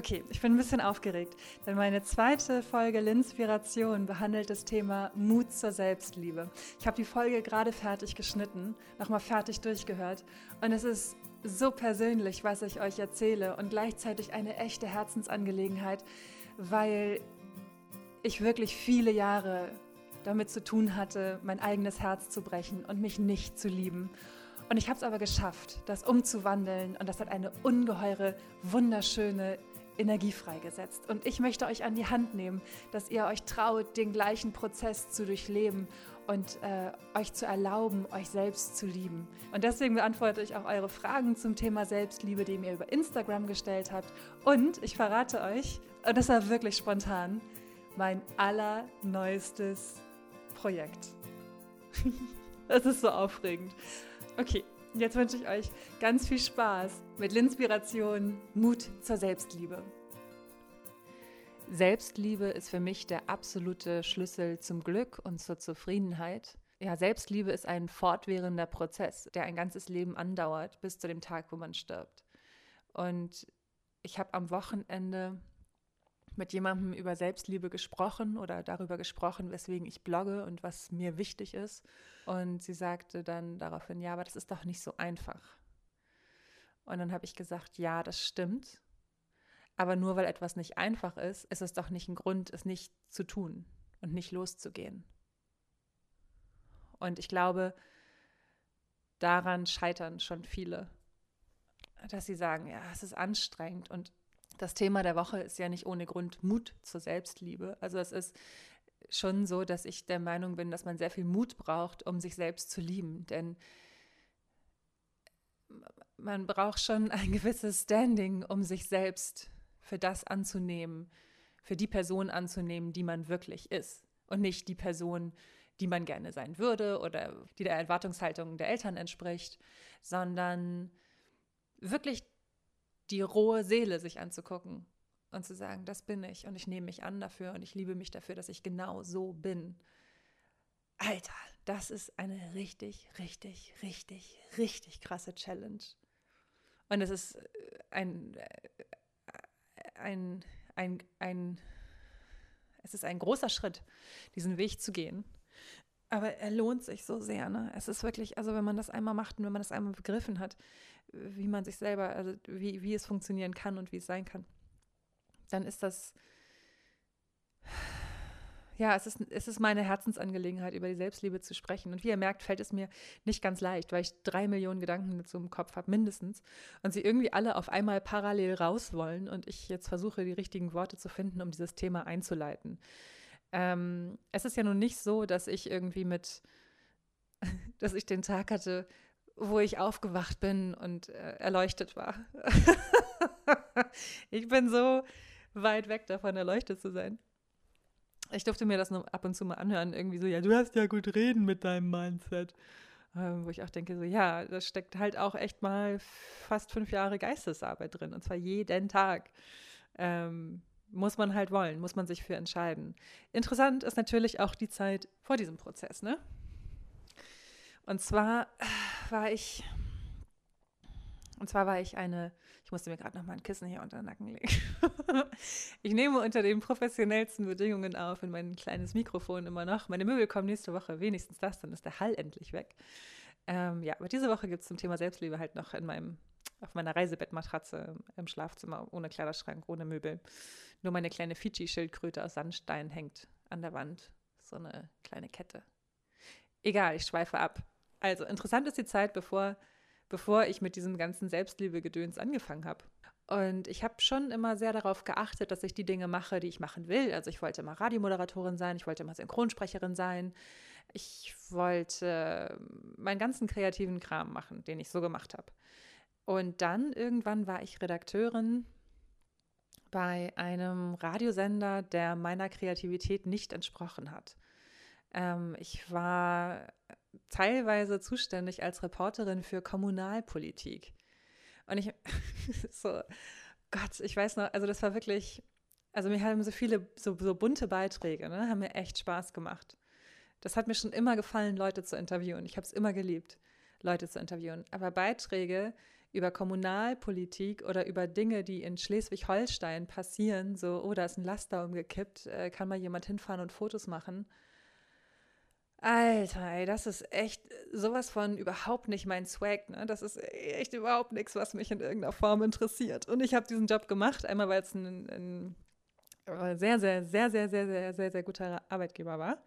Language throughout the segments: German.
Okay, ich bin ein bisschen aufgeregt, denn meine zweite Folge Linspiration behandelt das Thema Mut zur Selbstliebe. Ich habe die Folge gerade fertig geschnitten, nochmal fertig durchgehört und es ist so persönlich, was ich euch erzähle und gleichzeitig eine echte Herzensangelegenheit, weil ich wirklich viele Jahre damit zu tun hatte, mein eigenes Herz zu brechen und mich nicht zu lieben. Und ich habe es aber geschafft, das umzuwandeln und das hat eine ungeheure, wunderschöne Energie freigesetzt. Und ich möchte euch an die Hand nehmen, dass ihr euch traut, den gleichen Prozess zu durchleben und äh, euch zu erlauben, euch selbst zu lieben. Und deswegen beantworte ich auch eure Fragen zum Thema Selbstliebe, die ihr über Instagram gestellt habt. Und ich verrate euch, und das war wirklich spontan, mein allerneuestes Projekt. das ist so aufregend. Okay, Jetzt wünsche ich euch ganz viel Spaß mit Linspiration, Mut zur Selbstliebe. Selbstliebe ist für mich der absolute Schlüssel zum Glück und zur Zufriedenheit. Ja, Selbstliebe ist ein fortwährender Prozess, der ein ganzes Leben andauert, bis zu dem Tag, wo man stirbt. Und ich habe am Wochenende mit jemandem über Selbstliebe gesprochen oder darüber gesprochen, weswegen ich blogge und was mir wichtig ist. Und sie sagte dann daraufhin, ja, aber das ist doch nicht so einfach. Und dann habe ich gesagt, ja, das stimmt. Aber nur weil etwas nicht einfach ist, ist es doch nicht ein Grund, es nicht zu tun und nicht loszugehen. Und ich glaube, daran scheitern schon viele, dass sie sagen, ja, es ist anstrengend und das Thema der Woche ist ja nicht ohne Grund Mut zur Selbstliebe. Also es ist schon so, dass ich der Meinung bin, dass man sehr viel Mut braucht, um sich selbst zu lieben. Denn man braucht schon ein gewisses Standing, um sich selbst für das anzunehmen, für die Person anzunehmen, die man wirklich ist. Und nicht die Person, die man gerne sein würde oder die der Erwartungshaltung der Eltern entspricht, sondern wirklich die rohe Seele sich anzugucken und zu sagen, das bin ich und ich nehme mich an dafür und ich liebe mich dafür, dass ich genau so bin. Alter, das ist eine richtig, richtig, richtig, richtig krasse Challenge. Und es ist äh, ein, äh, ein, ein, ein, es ist ein großer Schritt, diesen Weg zu gehen. Aber er lohnt sich so sehr. Ne? Es ist wirklich, also wenn man das einmal macht und wenn man das einmal begriffen hat, wie man sich selber, also wie, wie es funktionieren kann und wie es sein kann, dann ist das, ja, es ist, es ist meine Herzensangelegenheit, über die Selbstliebe zu sprechen. Und wie ihr merkt, fällt es mir nicht ganz leicht, weil ich drei Millionen Gedanken dazu im Kopf habe, mindestens. Und sie irgendwie alle auf einmal parallel raus wollen. Und ich jetzt versuche, die richtigen Worte zu finden, um dieses Thema einzuleiten. Ähm, es ist ja nun nicht so, dass ich irgendwie mit, dass ich den Tag hatte, wo ich aufgewacht bin und äh, erleuchtet war. ich bin so weit weg davon, erleuchtet zu sein. Ich durfte mir das nur ab und zu mal anhören, irgendwie so, ja, du hast ja gut reden mit deinem Mindset. Ähm, wo ich auch denke, so, ja, da steckt halt auch echt mal fast fünf Jahre Geistesarbeit drin, und zwar jeden Tag. Ähm, muss man halt wollen, muss man sich für entscheiden. Interessant ist natürlich auch die Zeit vor diesem Prozess, ne? Und zwar war ich, und zwar war ich eine, ich musste mir gerade noch mal ein Kissen hier unter den Nacken legen. ich nehme unter den professionellsten Bedingungen auf in mein kleines Mikrofon immer noch. Meine Möbel kommen nächste Woche, wenigstens das, dann ist der Hall endlich weg. Ähm, ja, aber diese Woche gibt es zum Thema Selbstliebe halt noch in meinem, auf meiner Reisebettmatratze im Schlafzimmer, ohne Kleiderschrank, ohne Möbel. Nur meine kleine Fidschi-Schildkröte aus Sandstein hängt an der Wand. So eine kleine Kette. Egal, ich schweife ab. Also, interessant ist die Zeit, bevor, bevor ich mit diesem ganzen Selbstliebe-Gedöns angefangen habe. Und ich habe schon immer sehr darauf geachtet, dass ich die Dinge mache, die ich machen will. Also ich wollte immer Radiomoderatorin sein, ich wollte immer Synchronsprecherin sein, ich wollte meinen ganzen kreativen Kram machen, den ich so gemacht habe. Und dann irgendwann war ich Redakteurin bei einem Radiosender, der meiner Kreativität nicht entsprochen hat. Ähm, ich war teilweise zuständig als Reporterin für Kommunalpolitik. Und ich, so, Gott, ich weiß noch, also das war wirklich, also mir haben so viele, so, so bunte Beiträge, ne, haben mir echt Spaß gemacht. Das hat mir schon immer gefallen, Leute zu interviewen. Ich habe es immer geliebt, Leute zu interviewen. Aber Beiträge über Kommunalpolitik oder über Dinge, die in Schleswig-Holstein passieren, so, oh, da ist ein Laster umgekippt, äh, kann mal jemand hinfahren und Fotos machen. Alter, ey, das ist echt sowas von überhaupt nicht mein Swag, ne? Das ist echt überhaupt nichts, was mich in irgendeiner Form interessiert. Und ich habe diesen Job gemacht, einmal weil es ein, ein sehr, sehr, sehr, sehr, sehr, sehr, sehr, sehr guter Arbeitgeber war.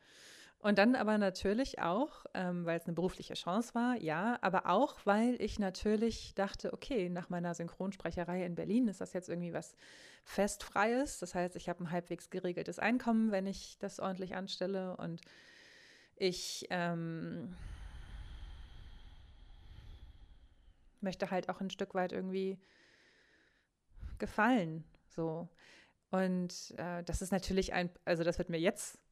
Und dann aber natürlich auch, ähm, weil es eine berufliche Chance war, ja, aber auch, weil ich natürlich dachte, okay, nach meiner Synchronsprecherei in Berlin ist das jetzt irgendwie was Festfreies. Das heißt, ich habe ein halbwegs geregeltes Einkommen, wenn ich das ordentlich anstelle. Und ich ähm, möchte halt auch ein Stück weit irgendwie gefallen. So. Und äh, das ist natürlich ein, also das wird mir jetzt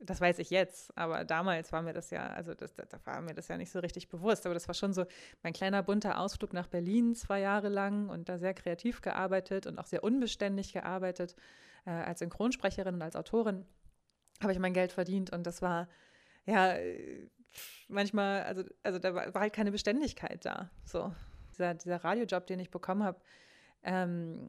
das weiß ich jetzt, aber damals war mir das ja, also das, da war mir das ja nicht so richtig bewusst. Aber das war schon so mein kleiner bunter Ausflug nach Berlin zwei Jahre lang und da sehr kreativ gearbeitet und auch sehr unbeständig gearbeitet. Äh, als Synchronsprecherin und als Autorin habe ich mein Geld verdient und das war ja manchmal, also, also da war, war halt keine Beständigkeit da. So. Dieser, dieser Radiojob, den ich bekommen habe, ähm,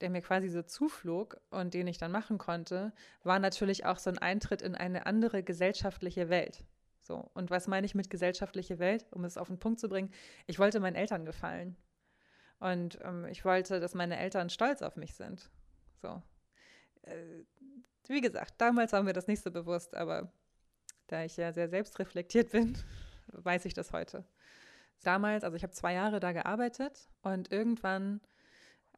der mir quasi so zuflog und den ich dann machen konnte, war natürlich auch so ein Eintritt in eine andere gesellschaftliche Welt. So, und was meine ich mit gesellschaftliche Welt, um es auf den Punkt zu bringen? Ich wollte meinen Eltern gefallen. Und ähm, ich wollte, dass meine Eltern stolz auf mich sind. So. Äh, wie gesagt, damals war mir das nicht so bewusst, aber da ich ja sehr selbstreflektiert bin, weiß ich das heute damals, also ich habe zwei Jahre da gearbeitet und irgendwann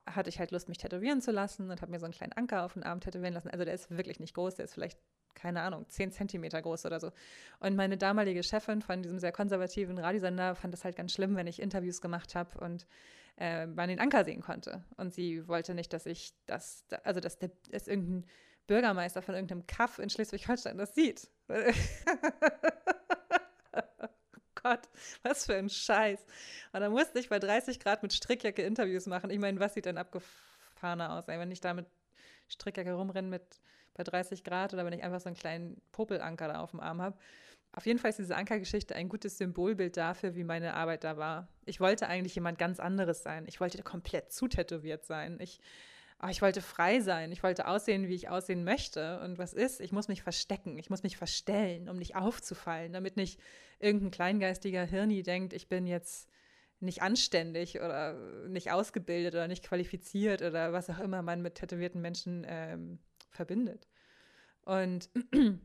hatte ich halt Lust, mich tätowieren zu lassen und habe mir so einen kleinen Anker auf den Arm tätowieren lassen. Also der ist wirklich nicht groß, der ist vielleicht, keine Ahnung, zehn Zentimeter groß oder so. Und meine damalige Chefin von diesem sehr konservativen Radiosender fand das halt ganz schlimm, wenn ich Interviews gemacht habe und äh, man den Anker sehen konnte. Und sie wollte nicht, dass ich das, also dass, der, dass irgendein Bürgermeister von irgendeinem Kaff in Schleswig-Holstein das sieht. Gott, was für ein Scheiß. Und dann musste ich bei 30 Grad mit Strickjacke Interviews machen. Ich meine, was sieht denn abgefahrener aus? Ey, wenn ich da mit Strickjacke rumrenne mit bei 30 Grad oder wenn ich einfach so einen kleinen Popelanker da auf dem Arm habe. Auf jeden Fall ist diese Ankergeschichte ein gutes Symbolbild dafür, wie meine Arbeit da war. Ich wollte eigentlich jemand ganz anderes sein. Ich wollte komplett zutätowiert sein. Ich oh, ich wollte frei sein, ich wollte aussehen, wie ich aussehen möchte. Und was ist? Ich muss mich verstecken, ich muss mich verstellen, um nicht aufzufallen, damit nicht irgendein kleingeistiger Hirni denkt, ich bin jetzt nicht anständig oder nicht ausgebildet oder nicht qualifiziert oder was auch immer man mit tätowierten Menschen ähm, verbindet. Und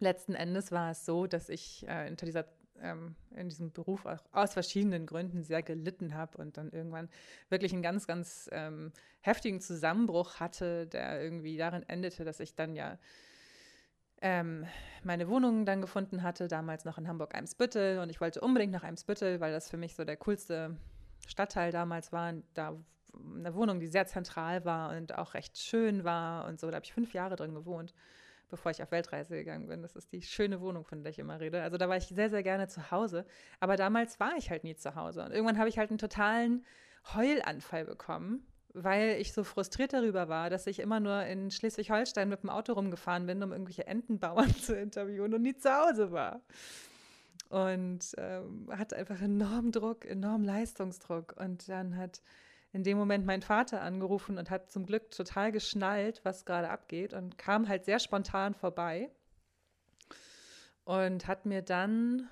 letzten Endes war es so, dass ich äh, unter dieser ähm, in diesem Beruf auch aus verschiedenen Gründen sehr gelitten habe und dann irgendwann wirklich einen ganz, ganz ähm, heftigen Zusammenbruch hatte, der irgendwie darin endete, dass ich dann ja ähm, meine Wohnung dann gefunden hatte, damals noch in Hamburg-Eimsbüttel. Und ich wollte unbedingt nach Eimsbüttel, weil das für mich so der coolste Stadtteil damals war, da eine Wohnung, die sehr zentral war und auch recht schön war und so, da habe ich fünf Jahre drin gewohnt bevor ich auf Weltreise gegangen bin. Das ist die schöne Wohnung, von der ich immer rede. Also da war ich sehr, sehr gerne zu Hause. Aber damals war ich halt nie zu Hause. Und irgendwann habe ich halt einen totalen Heulanfall bekommen, weil ich so frustriert darüber war, dass ich immer nur in Schleswig-Holstein mit dem Auto rumgefahren bin, um irgendwelche Entenbauern zu interviewen und nie zu Hause war. Und ähm, hatte einfach enormen Druck, enormen Leistungsdruck. Und dann hat in dem Moment mein Vater angerufen und hat zum Glück total geschnallt, was gerade abgeht und kam halt sehr spontan vorbei und hat mir dann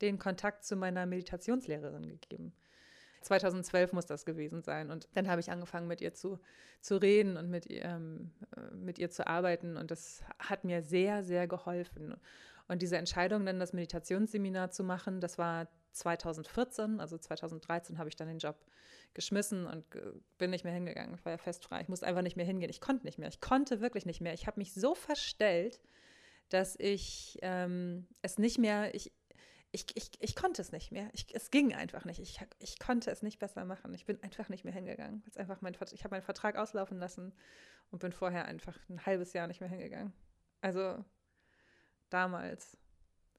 den Kontakt zu meiner Meditationslehrerin gegeben. 2012 muss das gewesen sein. Und dann habe ich angefangen, mit ihr zu, zu reden und mit, ähm, mit ihr zu arbeiten. Und das hat mir sehr, sehr geholfen. Und diese Entscheidung, dann das Meditationsseminar zu machen, das war 2014. Also 2013 habe ich dann den Job geschmissen und bin nicht mehr hingegangen. Ich war ja fest frei. Ich musste einfach nicht mehr hingehen. Ich konnte nicht mehr. Ich konnte wirklich nicht mehr. Ich habe mich so verstellt, dass ich ähm, es nicht mehr, ich, ich, ich, ich konnte es nicht mehr. Ich, es ging einfach nicht. Ich, ich konnte es nicht besser machen. Ich bin einfach nicht mehr hingegangen. Jetzt einfach mein, ich habe meinen Vertrag auslaufen lassen und bin vorher einfach ein halbes Jahr nicht mehr hingegangen. Also damals.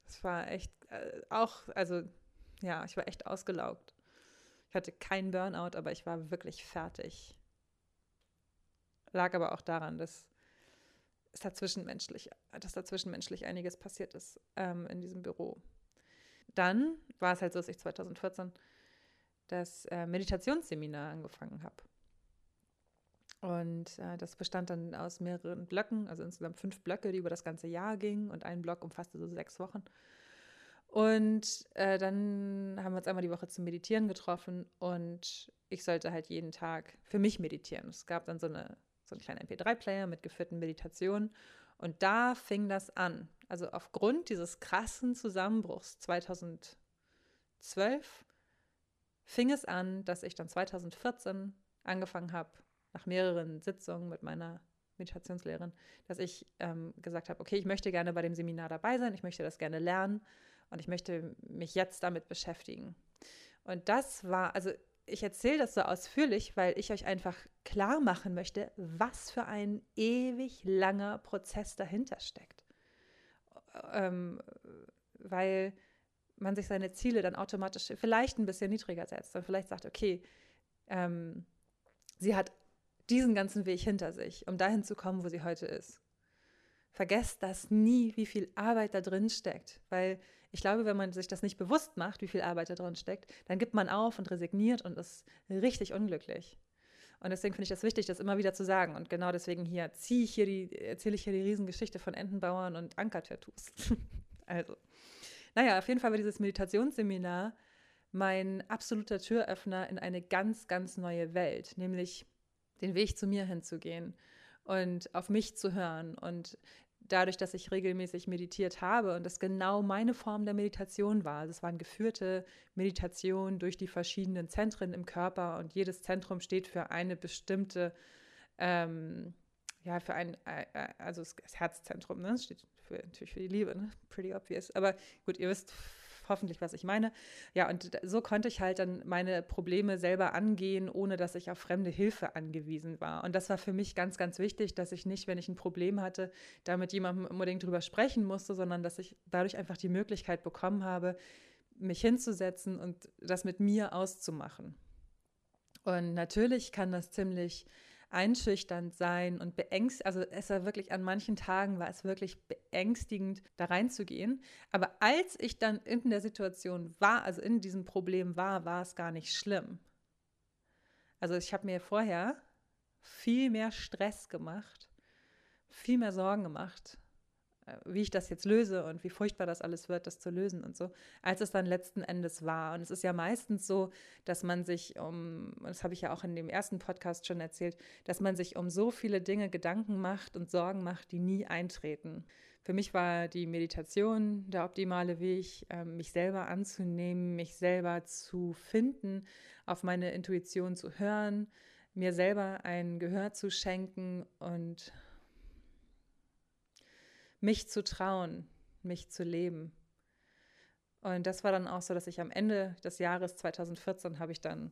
Es war echt äh, auch, also ja, ich war echt ausgelaugt. Ich hatte keinen Burnout, aber ich war wirklich fertig. Lag aber auch daran, dass es dazwischenmenschlich, dass dazwischenmenschlich einiges passiert ist ähm, in diesem Büro. Dann war es halt so, dass ich 2014 das äh, Meditationsseminar angefangen habe. Und äh, das bestand dann aus mehreren Blöcken, also insgesamt fünf Blöcke, die über das ganze Jahr gingen und ein Block umfasste so sechs Wochen. Und äh, dann haben wir uns einmal die Woche zum Meditieren getroffen und ich sollte halt jeden Tag für mich meditieren. Es gab dann so, eine, so einen kleinen MP3-Player mit geführten Meditationen und da fing das an. Also aufgrund dieses krassen Zusammenbruchs 2012 fing es an, dass ich dann 2014 angefangen habe, nach mehreren Sitzungen mit meiner Meditationslehrerin, dass ich ähm, gesagt habe, okay, ich möchte gerne bei dem Seminar dabei sein, ich möchte das gerne lernen und ich möchte mich jetzt damit beschäftigen. Und das war, also ich erzähle das so ausführlich, weil ich euch einfach klar machen möchte, was für ein ewig langer Prozess dahinter steckt. Ähm, weil man sich seine Ziele dann automatisch vielleicht ein bisschen niedriger setzt und vielleicht sagt, okay, ähm, sie hat diesen ganzen Weg hinter sich, um dahin zu kommen, wo sie heute ist. Vergesst das nie, wie viel Arbeit da drin steckt, weil ich glaube, wenn man sich das nicht bewusst macht, wie viel Arbeit da drin steckt, dann gibt man auf und resigniert und ist richtig unglücklich. Und deswegen finde ich das wichtig, das immer wieder zu sagen. Und genau deswegen hier ziehe ich hier die, erzähle ich hier die Riesengeschichte von Entenbauern und Ankertattoos. also, naja, auf jeden Fall war dieses Meditationsseminar mein absoluter Türöffner in eine ganz, ganz neue Welt, nämlich den Weg zu mir hinzugehen und auf mich zu hören und dadurch, dass ich regelmäßig meditiert habe und das genau meine Form der Meditation war. Also es waren geführte Meditationen durch die verschiedenen Zentren im Körper und jedes Zentrum steht für eine bestimmte, ähm, ja, für ein, äh, äh also das Herzzentrum, ne? Steht für, natürlich für die Liebe, ne? Pretty obvious. Aber gut, ihr wisst hoffentlich, was ich meine. Ja, und so konnte ich halt dann meine Probleme selber angehen, ohne dass ich auf fremde Hilfe angewiesen war. Und das war für mich ganz, ganz wichtig, dass ich nicht, wenn ich ein Problem hatte, da mit jemandem unbedingt drüber sprechen musste, sondern dass ich dadurch einfach die Möglichkeit bekommen habe, mich hinzusetzen und das mit mir auszumachen. Und natürlich kann das ziemlich einschüchternd sein und beängstigend. Also es war wirklich an manchen Tagen war es wirklich beängstigend, da reinzugehen. Aber als ich dann in der Situation war, also in diesem Problem war, war es gar nicht schlimm. Also ich habe mir vorher viel mehr Stress gemacht, viel mehr Sorgen gemacht, wie ich das jetzt löse und wie furchtbar das alles wird, das zu lösen und so, als es dann letzten Endes war. Und es ist ja meistens so, dass man sich um, das habe ich ja auch in dem ersten Podcast schon erzählt, dass man sich um so viele Dinge Gedanken macht und Sorgen macht, die nie eintreten. Für mich war die Meditation der optimale Weg, ähm, mich selber anzunehmen, mich selber zu finden, auf meine Intuition zu hören, mir selber ein Gehör zu schenken und mich zu trauen, mich zu leben. Und das war dann auch so, dass ich am Ende des Jahres 2014 habe ich dann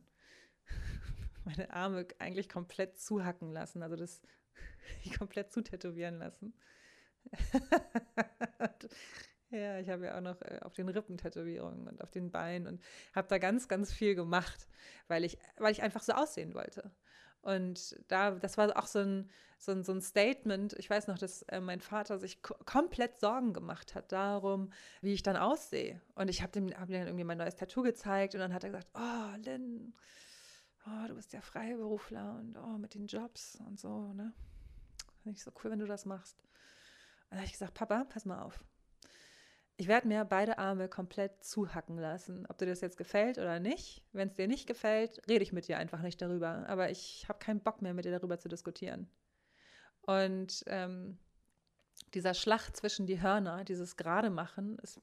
meine Arme eigentlich komplett zuhacken lassen, also das komplett zutätowieren lassen. ja, ich habe ja auch noch äh, auf den Rippen Tätowierungen und auf den Beinen und habe da ganz, ganz viel gemacht, weil ich, weil ich einfach so aussehen wollte. Und da, das war auch so ein, so ein, so ein Statement. Ich weiß noch, dass äh, mein Vater sich komplett Sorgen gemacht hat darum, wie ich dann aussehe. Und ich habe ihm, hab ihm dann irgendwie mein neues Tattoo gezeigt und dann hat er gesagt, oh, Lynn, oh, du bist ja Freiberufler und oh, mit den Jobs und so, ne? Finde ich so cool, wenn du das machst. Und dann habe ich gesagt, Papa, pass mal auf ich werde mir beide Arme komplett zuhacken lassen. Ob dir das jetzt gefällt oder nicht. Wenn es dir nicht gefällt, rede ich mit dir einfach nicht darüber. Aber ich habe keinen Bock mehr, mit dir darüber zu diskutieren. Und ähm, dieser Schlag zwischen die Hörner, dieses Gerade machen, ist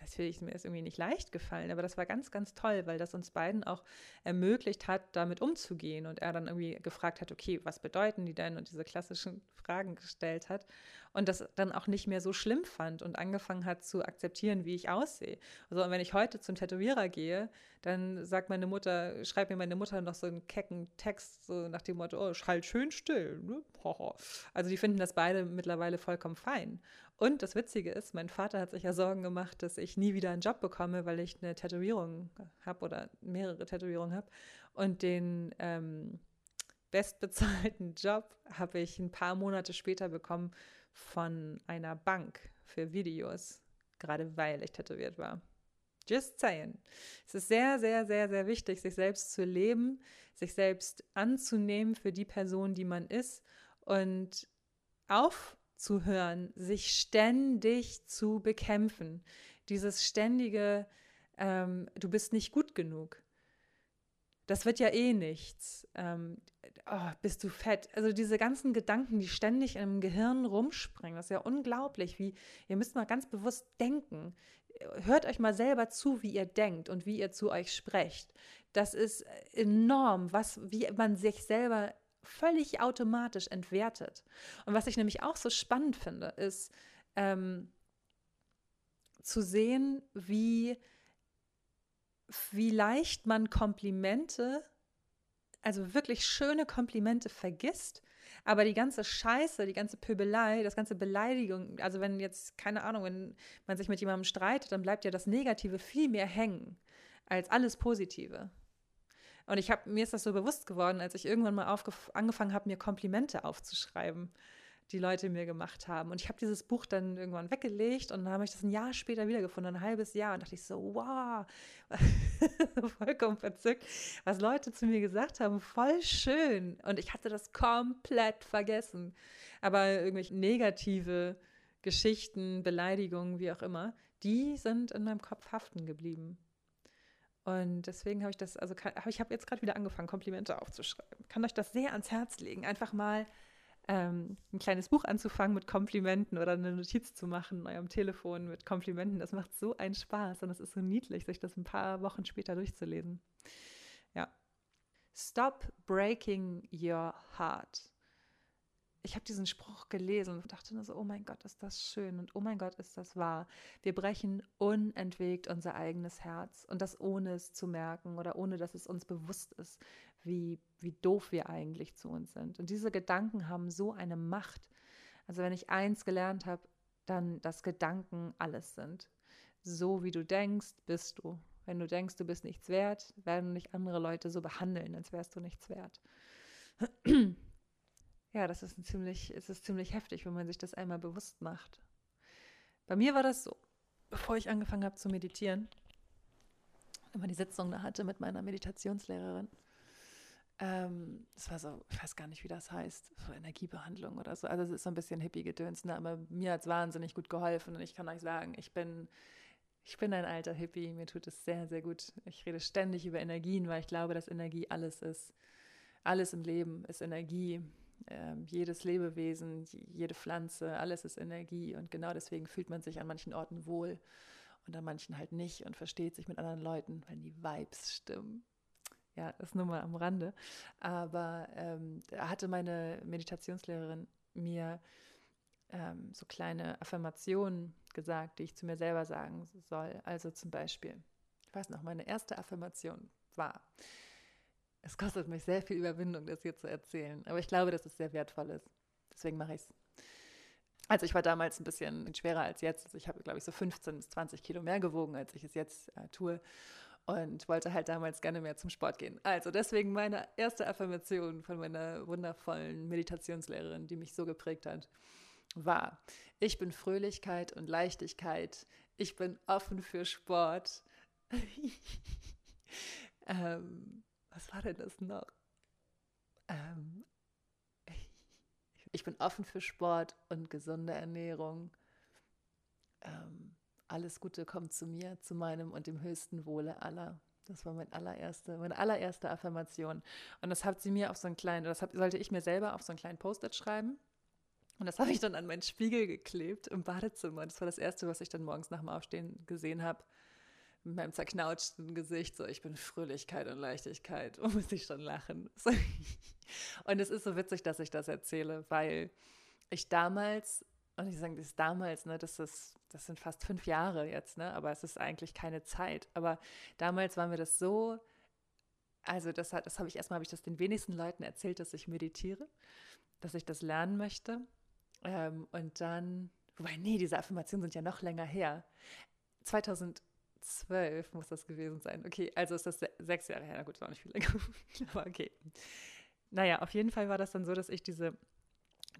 natürlich mir ist irgendwie nicht leicht gefallen, aber das war ganz, ganz toll, weil das uns beiden auch ermöglicht hat, damit umzugehen. Und er dann irgendwie gefragt hat, okay, was bedeuten die denn? Und diese klassischen Fragen gestellt hat und das dann auch nicht mehr so schlimm fand und angefangen hat zu akzeptieren, wie ich aussehe. Also wenn ich heute zum Tätowierer gehe, dann sagt meine Mutter, schreibt mir meine Mutter noch so einen kecken Text, so nach dem Motto, oh, halt schön still. Ne? Also die finden das beide mittlerweile vollkommen fein. Und das Witzige ist, mein Vater hat sich ja Sorgen gemacht, dass ich nie wieder einen Job bekomme, weil ich eine Tätowierung habe oder mehrere Tätowierungen habe. Und den ähm, bestbezahlten Job habe ich ein paar Monate später bekommen von einer Bank für Videos, gerade weil ich tätowiert war. Just saying. Es ist sehr, sehr, sehr, sehr wichtig, sich selbst zu leben, sich selbst anzunehmen für die Person, die man ist und aufzuhören, sich ständig zu bekämpfen. Dieses ständige, ähm, du bist nicht gut genug. Das wird ja eh nichts. Ähm, oh, bist du fett? Also diese ganzen Gedanken, die ständig im Gehirn rumspringen, das ist ja unglaublich. Wie ihr müsst mal ganz bewusst denken. Hört euch mal selber zu, wie ihr denkt und wie ihr zu euch sprecht. Das ist enorm, was, wie man sich selber völlig automatisch entwertet. Und was ich nämlich auch so spannend finde, ist ähm, zu sehen, wie, wie leicht man Komplimente, also wirklich schöne Komplimente vergisst, aber die ganze Scheiße, die ganze Pöbelei, das ganze Beleidigung, also wenn jetzt, keine Ahnung, wenn man sich mit jemandem streitet, dann bleibt ja das Negative viel mehr hängen als alles Positive. Und ich habe mir ist das so bewusst geworden, als ich irgendwann mal angefangen habe, mir Komplimente aufzuschreiben, die Leute mir gemacht haben. Und ich habe dieses Buch dann irgendwann weggelegt und dann habe ich das ein Jahr später wiedergefunden, ein halbes Jahr. Und dachte ich so, wow, vollkommen verzückt, was Leute zu mir gesagt haben, voll schön. Und ich hatte das komplett vergessen. Aber irgendwelche negative Geschichten, Beleidigungen, wie auch immer, die sind in meinem Kopf haften geblieben. Und deswegen habe ich das, also kann, ich habe jetzt gerade wieder angefangen, Komplimente aufzuschreiben. Kann euch das sehr ans Herz legen, einfach mal ähm, ein kleines Buch anzufangen mit Komplimenten oder eine Notiz zu machen in eurem Telefon mit Komplimenten. Das macht so einen Spaß und es ist so niedlich, sich das ein paar Wochen später durchzulesen. Ja. Stop breaking your heart ich habe diesen Spruch gelesen und dachte nur so, oh mein Gott, ist das schön und oh mein Gott, ist das wahr. Wir brechen unentwegt unser eigenes Herz und das ohne es zu merken oder ohne dass es uns bewusst ist, wie, wie doof wir eigentlich zu uns sind. Und diese Gedanken haben so eine Macht. Also wenn ich eins gelernt habe, dann, dass Gedanken alles sind. So wie du denkst, bist du. Wenn du denkst, du bist nichts wert, werden dich andere Leute so behandeln, als wärst du nichts wert. ja, das ist ein ziemlich, es ist ziemlich heftig, wenn man sich das einmal bewusst macht. Bei mir war das so, bevor ich angefangen habe zu meditieren, immer die Sitzung da hatte mit meiner Meditationslehrerin. Ähm, das war so, ich weiß gar nicht, wie das heißt, so Energiebehandlung oder so. Also es ist so ein bisschen Hippie-Gedöns, ne? aber mir hat es wahnsinnig gut geholfen und ich kann euch sagen, ich bin, ich bin ein alter Hippie, mir tut es sehr, sehr gut. Ich rede ständig über Energien, weil ich glaube, dass Energie alles ist. Alles im Leben ist Energie äh, jedes Lebewesen, jede Pflanze, alles ist Energie und genau deswegen fühlt man sich an manchen Orten wohl und an manchen halt nicht und versteht sich mit anderen Leuten, wenn die Vibes stimmen. Ja, das nur mal am Rande. Aber ähm, da hatte meine Meditationslehrerin mir ähm, so kleine Affirmationen gesagt, die ich zu mir selber sagen soll. Also zum Beispiel, ich weiß noch, meine erste Affirmation war, es kostet mich sehr viel Überwindung, das hier zu erzählen. Aber ich glaube, dass es sehr wertvoll ist. Deswegen mache ich es. Also ich war damals ein bisschen schwerer als jetzt. Also ich habe, glaube ich, so 15 bis 20 Kilo mehr gewogen, als ich es jetzt äh, tue. Und wollte halt damals gerne mehr zum Sport gehen. Also deswegen meine erste Affirmation von meiner wundervollen Meditationslehrerin, die mich so geprägt hat, war, ich bin Fröhlichkeit und Leichtigkeit. Ich bin offen für Sport. ähm, was war denn das noch? Ähm, ich bin offen für Sport und gesunde Ernährung. Ähm, alles Gute kommt zu mir, zu meinem und dem höchsten Wohle aller. Das war mein allererste, meine allererste Affirmation. Und das hat sie mir auf so einen kleinen, das hab, sollte ich mir selber auf so einen kleinen Post-it schreiben. Und das habe ich dann an meinen Spiegel geklebt im Badezimmer. Das war das Erste, was ich dann morgens nach dem Aufstehen gesehen habe mit meinem zerknautschten Gesicht, so ich bin Fröhlichkeit und Leichtigkeit, und muss ich schon lachen. und es ist so witzig, dass ich das erzähle, weil ich damals, und ich sage das damals, ne, das ist, das sind fast fünf Jahre jetzt, ne, aber es ist eigentlich keine Zeit. Aber damals war mir das so, also das, das habe ich erstmal habe ich das den wenigsten Leuten erzählt, dass ich meditiere, dass ich das lernen möchte. Ähm, und dann, wobei, nee, diese Affirmationen sind ja noch länger her. 2000 zwölf muss das gewesen sein. Okay, also ist das sechs Jahre her. Na gut, war nicht viel länger. Aber okay. Naja, auf jeden Fall war das dann so, dass ich diese,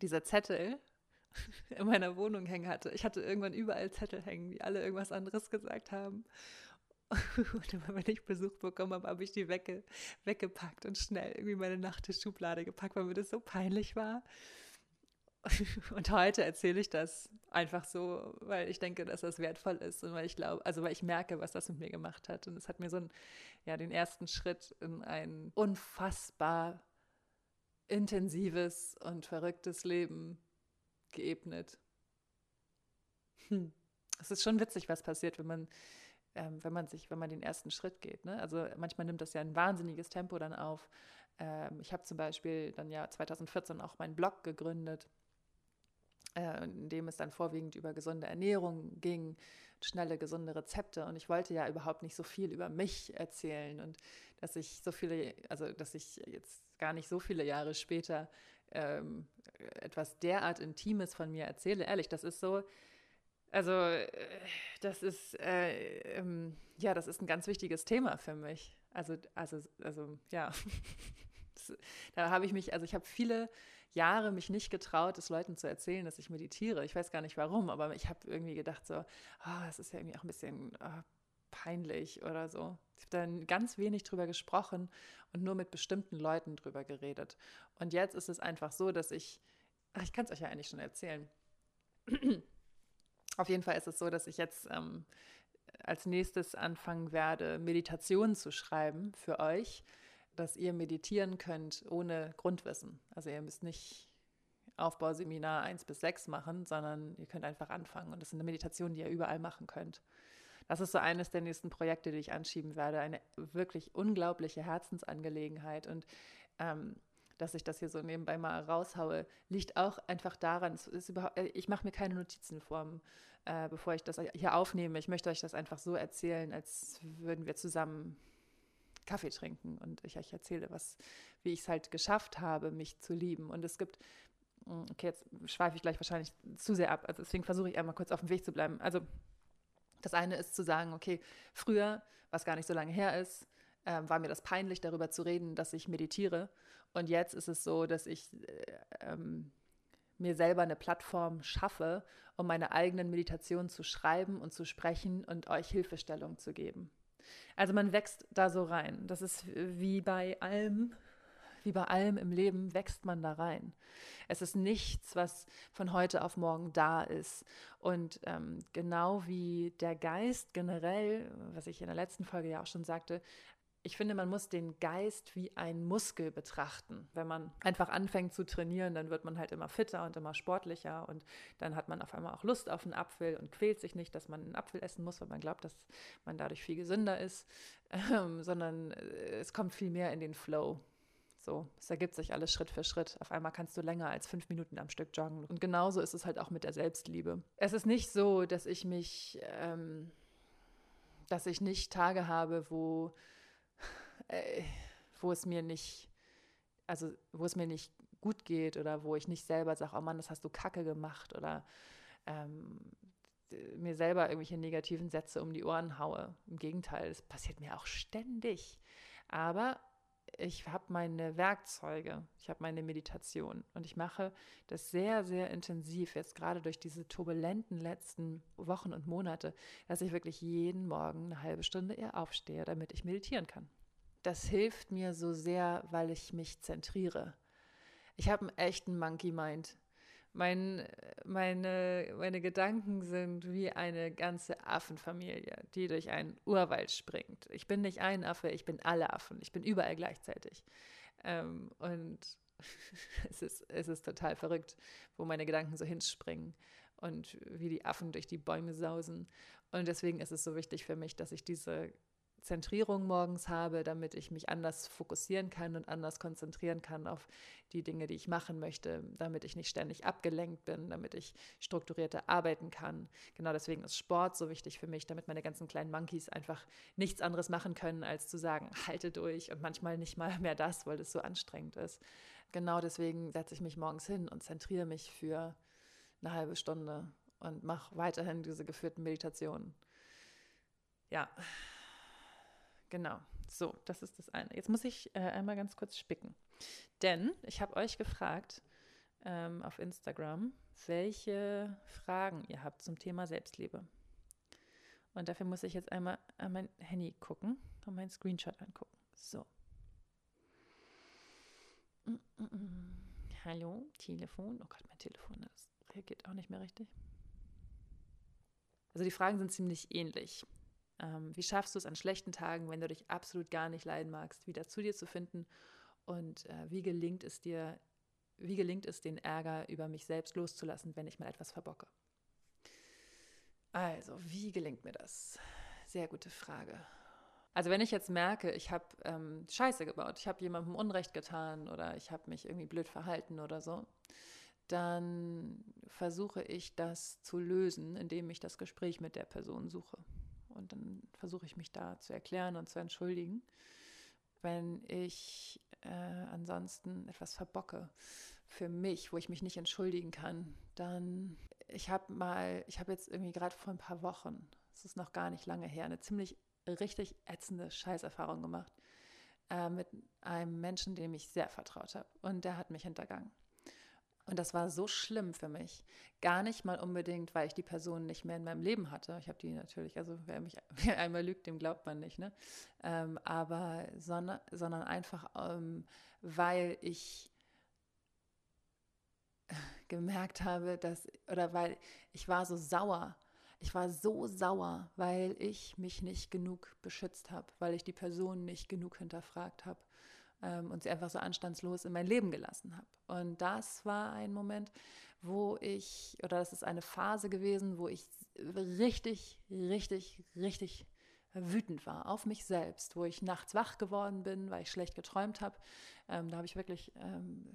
diese Zettel in meiner Wohnung hängen hatte. Ich hatte irgendwann überall Zettel hängen, die alle irgendwas anderes gesagt haben. Und immer wenn ich Besuch bekommen habe, habe ich die wegge weggepackt und schnell irgendwie meine Nachttischschublade gepackt, weil mir das so peinlich war. Und heute erzähle ich das einfach so, weil ich denke, dass das wertvoll ist und weil ich glaube, also weil ich merke, was das mit mir gemacht hat. Und es hat mir so ein, ja, den ersten Schritt in ein unfassbar intensives und verrücktes Leben geebnet. Hm. Es ist schon witzig, was passiert, wenn man, ähm, wenn man sich, wenn man den ersten Schritt geht. Ne? Also manchmal nimmt das ja ein wahnsinniges Tempo dann auf. Ähm, ich habe zum Beispiel dann ja 2014 auch meinen Blog gegründet, äh, in dem es dann vorwiegend über gesunde Ernährung ging, schnelle, gesunde Rezepte. Und ich wollte ja überhaupt nicht so viel über mich erzählen und dass ich so viele, also dass ich jetzt gar nicht so viele Jahre später ähm, etwas derart Intimes von mir erzähle. Ehrlich, das ist so, also äh, das ist, äh, ähm, ja, das ist ein ganz wichtiges Thema für mich. Also, also, also, ja. da habe ich mich, also ich habe viele Jahre mich nicht getraut, es Leuten zu erzählen, dass ich meditiere. Ich weiß gar nicht warum, aber ich habe irgendwie gedacht so, oh, das ist ja irgendwie auch ein bisschen oh, peinlich oder so. Ich habe dann ganz wenig drüber gesprochen und nur mit bestimmten Leuten drüber geredet. Und jetzt ist es einfach so, dass ich, ach, ich kann es euch ja eigentlich schon erzählen. Auf jeden Fall ist es so, dass ich jetzt ähm, als nächstes anfangen werde, Meditationen zu schreiben für euch, dass ihr meditieren könnt ohne Grundwissen. Also ihr müsst nicht Aufbauseminar 1 bis 6 machen, sondern ihr könnt einfach anfangen. Und das ist eine Meditation, die ihr überall machen könnt. Das ist so eines der nächsten Projekte, die ich anschieben werde. Eine wirklich unglaubliche Herzensangelegenheit. Und ähm, dass ich das hier so nebenbei mal raushaue, liegt auch einfach daran, äh, ich mache mir keine Notizen vor, äh, bevor ich das hier aufnehme. Ich möchte euch das einfach so erzählen, als würden wir zusammen Kaffee trinken und ich euch erzähle, was, wie ich es halt geschafft habe, mich zu lieben. Und es gibt, hm, okay, jetzt schweife ich gleich wahrscheinlich zu sehr ab, also deswegen versuche ich einmal kurz auf dem Weg zu bleiben. Also das eine ist zu sagen, okay, früher, was gar nicht so lange her ist, äh, war mir das peinlich, darüber zu reden, dass ich meditiere. Und jetzt ist es so, dass ich äh, ähm, mir selber eine Plattform schaffe, um meine eigenen Meditationen zu schreiben und zu sprechen und euch Hilfestellung zu geben. Also man wächst da so rein. Das ist wie bei allem, wie bei allem im Leben wächst man da rein. Es ist nichts, was von heute auf morgen da ist. Und ähm, genau wie der Geist generell, was ich in der letzten Folge ja auch schon sagte, ich finde, man muss den Geist wie ein Muskel betrachten. Wenn man einfach anfängt zu trainieren, dann wird man halt immer fitter und immer sportlicher und dann hat man auf einmal auch Lust auf einen Apfel und quält sich nicht, dass man einen Apfel essen muss, weil man glaubt, dass man dadurch viel gesünder ist, ähm, sondern äh, es kommt viel mehr in den Flow. So, es ergibt sich alles Schritt für Schritt. Auf einmal kannst du länger als fünf Minuten am Stück joggen. Und genauso ist es halt auch mit der Selbstliebe. Es ist nicht so, dass ich mich, ähm, dass ich nicht Tage habe, wo äh, wo es mir nicht, also wo es mir nicht gut geht oder wo ich nicht selber sage, oh Mann, das hast du kacke gemacht oder ähm, mir selber irgendwelche negativen Sätze um die Ohren haue. Im Gegenteil, das passiert mir auch ständig. Aber ich habe meine Werkzeuge, ich habe meine Meditation und ich mache das sehr, sehr intensiv, jetzt gerade durch diese turbulenten letzten Wochen und Monate, dass ich wirklich jeden Morgen eine halbe Stunde eher aufstehe, damit ich meditieren kann das hilft mir so sehr, weil ich mich zentriere. Ich habe einen echten Monkey Mind. Mein, meine, meine Gedanken sind wie eine ganze Affenfamilie, die durch einen Urwald springt. Ich bin nicht ein Affe, ich bin alle Affen. Ich bin überall gleichzeitig. Ähm, und es ist, es ist total verrückt, wo meine Gedanken so hinspringen und wie die Affen durch die Bäume sausen. Und deswegen ist es so wichtig für mich, dass ich diese Zentrierung morgens habe, damit ich mich anders fokussieren kann und anders konzentrieren kann auf die Dinge, die ich machen möchte, damit ich nicht ständig abgelenkt bin, damit ich strukturierter arbeiten kann. Genau deswegen ist Sport so wichtig für mich, damit meine ganzen kleinen Monkeys einfach nichts anderes machen können, als zu sagen, halte durch und manchmal nicht mal mehr das, weil es so anstrengend ist. Genau deswegen setze ich mich morgens hin und zentriere mich für eine halbe Stunde und mache weiterhin diese geführten Meditationen. Ja, Genau. So, das ist das eine. Jetzt muss ich äh, einmal ganz kurz spicken. Denn ich habe euch gefragt ähm, auf Instagram, welche Fragen ihr habt zum Thema Selbstliebe. Und dafür muss ich jetzt einmal an mein Handy gucken und meinen Screenshot angucken. So. Hallo, Telefon. Oh Gott, mein Telefon, das reagiert auch nicht mehr richtig. Also die Fragen sind ziemlich ähnlich. Ähm, wie schaffst du es an schlechten Tagen, wenn du dich absolut gar nicht leiden magst, wieder zu dir zu finden? Und äh, wie gelingt es dir, wie gelingt es, den Ärger über mich selbst loszulassen, wenn ich mal etwas verbocke? Also, wie gelingt mir das? Sehr gute Frage. Also wenn ich jetzt merke, ich habe ähm, Scheiße gebaut, ich habe jemandem Unrecht getan oder ich habe mich irgendwie blöd verhalten oder so, dann versuche ich das zu lösen, indem ich das Gespräch mit der Person suche. Und dann versuche ich mich da zu erklären und zu entschuldigen. Wenn ich äh, ansonsten etwas verbocke für mich, wo ich mich nicht entschuldigen kann, dann, ich habe mal, ich habe jetzt irgendwie gerade vor ein paar Wochen, es ist noch gar nicht lange her, eine ziemlich richtig ätzende Scheißerfahrung gemacht äh, mit einem Menschen, dem ich sehr vertraut habe. Und der hat mich hintergangen. Und das war so schlimm für mich. Gar nicht mal unbedingt, weil ich die Person nicht mehr in meinem Leben hatte. Ich habe die natürlich, also wer mich wer einmal lügt, dem glaubt man nicht, ne? Ähm, aber sondern, sondern einfach, ähm, weil ich gemerkt habe, dass, oder weil ich war so sauer. Ich war so sauer, weil ich mich nicht genug beschützt habe, weil ich die Person nicht genug hinterfragt habe ähm, und sie einfach so anstandslos in mein Leben gelassen habe. Und das war ein Moment, wo ich, oder das ist eine Phase gewesen, wo ich richtig, richtig, richtig wütend war auf mich selbst, wo ich nachts wach geworden bin, weil ich schlecht geträumt habe. Ähm, da habe ich wirklich, ähm,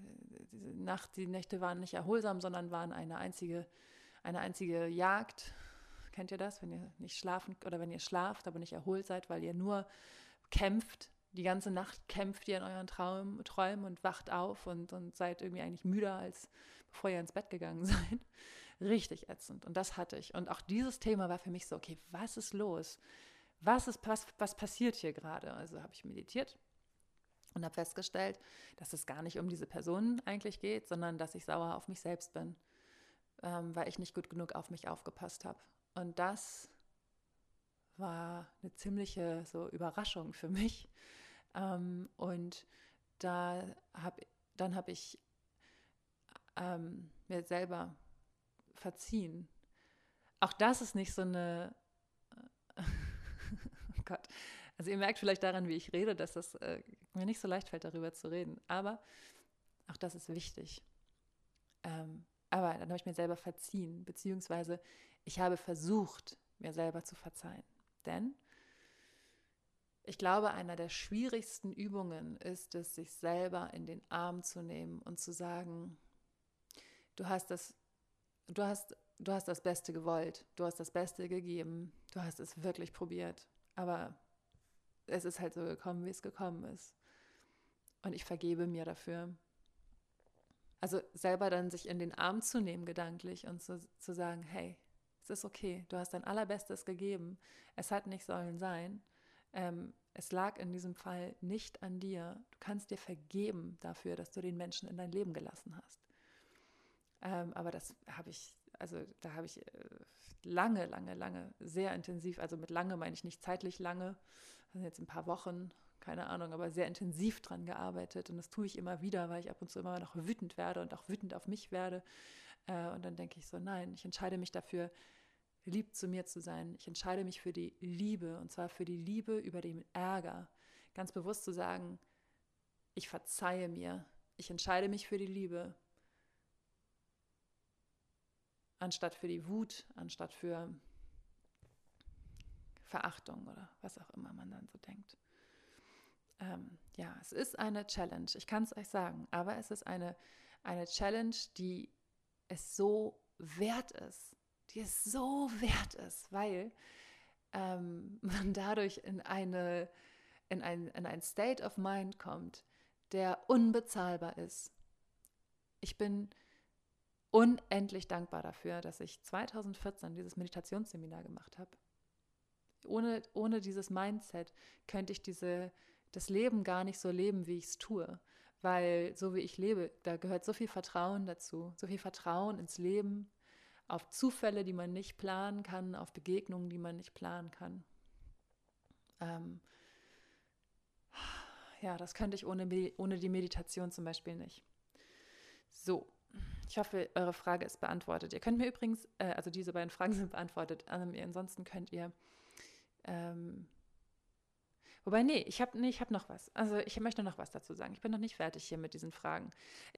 diese Nacht, die Nächte waren nicht erholsam, sondern waren eine einzige, eine einzige Jagd. Kennt ihr das, wenn ihr nicht schlafen oder wenn ihr schlaft, aber nicht erholt seid, weil ihr nur kämpft die ganze Nacht kämpft ihr in euren Traum, Träumen und wacht auf und, und seid irgendwie eigentlich müder, als bevor ihr ins Bett gegangen seid. Richtig ätzend. Und das hatte ich. Und auch dieses Thema war für mich so, okay, was ist los? Was, ist, was, was passiert hier gerade? Also habe ich meditiert und habe festgestellt, dass es gar nicht um diese Person eigentlich geht, sondern dass ich sauer auf mich selbst bin, ähm, weil ich nicht gut genug auf mich aufgepasst habe. Und das war eine ziemliche so Überraschung für mich, ähm, und da hab, dann habe ich ähm, mir selber verziehen. Auch das ist nicht so eine, oh Gott, also ihr merkt vielleicht daran, wie ich rede, dass das äh, mir nicht so leicht fällt, darüber zu reden. Aber auch das ist wichtig. Ähm, aber dann habe ich mir selber verziehen, beziehungsweise ich habe versucht, mir selber zu verzeihen. Denn ich glaube, einer der schwierigsten Übungen ist es, sich selber in den Arm zu nehmen und zu sagen, du hast das, du hast, du hast das Beste gewollt, du hast das Beste gegeben, du hast es wirklich probiert, aber es ist halt so gekommen, wie es gekommen ist. Und ich vergebe mir dafür. Also selber dann sich in den Arm zu nehmen, gedanklich, und zu, zu sagen, hey, es ist okay, du hast dein allerbestes gegeben, es hat nicht sollen sein. Ähm, es lag in diesem Fall nicht an dir. Du kannst dir vergeben dafür, dass du den Menschen in dein Leben gelassen hast. Ähm, aber das habe ich, also da habe ich äh, lange, lange, lange, sehr intensiv, also mit lange meine ich nicht zeitlich lange, also jetzt ein paar Wochen, keine Ahnung, aber sehr intensiv dran gearbeitet. Und das tue ich immer wieder, weil ich ab und zu immer noch wütend werde und auch wütend auf mich werde. Äh, und dann denke ich so, nein, ich entscheide mich dafür, lieb zu mir zu sein. Ich entscheide mich für die Liebe und zwar für die Liebe über den Ärger. Ganz bewusst zu sagen, ich verzeihe mir. Ich entscheide mich für die Liebe. Anstatt für die Wut, anstatt für Verachtung oder was auch immer man dann so denkt. Ähm, ja, es ist eine Challenge, ich kann es euch sagen, aber es ist eine, eine Challenge, die es so wert ist, die es so wert ist, weil ähm, man dadurch in, eine, in, ein, in ein State of Mind kommt, der unbezahlbar ist. Ich bin unendlich dankbar dafür, dass ich 2014 dieses Meditationsseminar gemacht habe. Ohne, ohne dieses Mindset könnte ich diese, das Leben gar nicht so leben, wie ich es tue. Weil so wie ich lebe, da gehört so viel Vertrauen dazu, so viel Vertrauen ins Leben, auf Zufälle, die man nicht planen kann, auf Begegnungen, die man nicht planen kann. Ähm, ja, das könnte ich ohne, ohne die Meditation zum Beispiel nicht. So, ich hoffe, eure Frage ist beantwortet. Ihr könnt mir übrigens, äh, also diese beiden Fragen sind beantwortet. Ähm, ansonsten könnt ihr ähm, Wobei, nee, ich habe nee, hab noch was. Also ich möchte noch was dazu sagen. Ich bin noch nicht fertig hier mit diesen Fragen.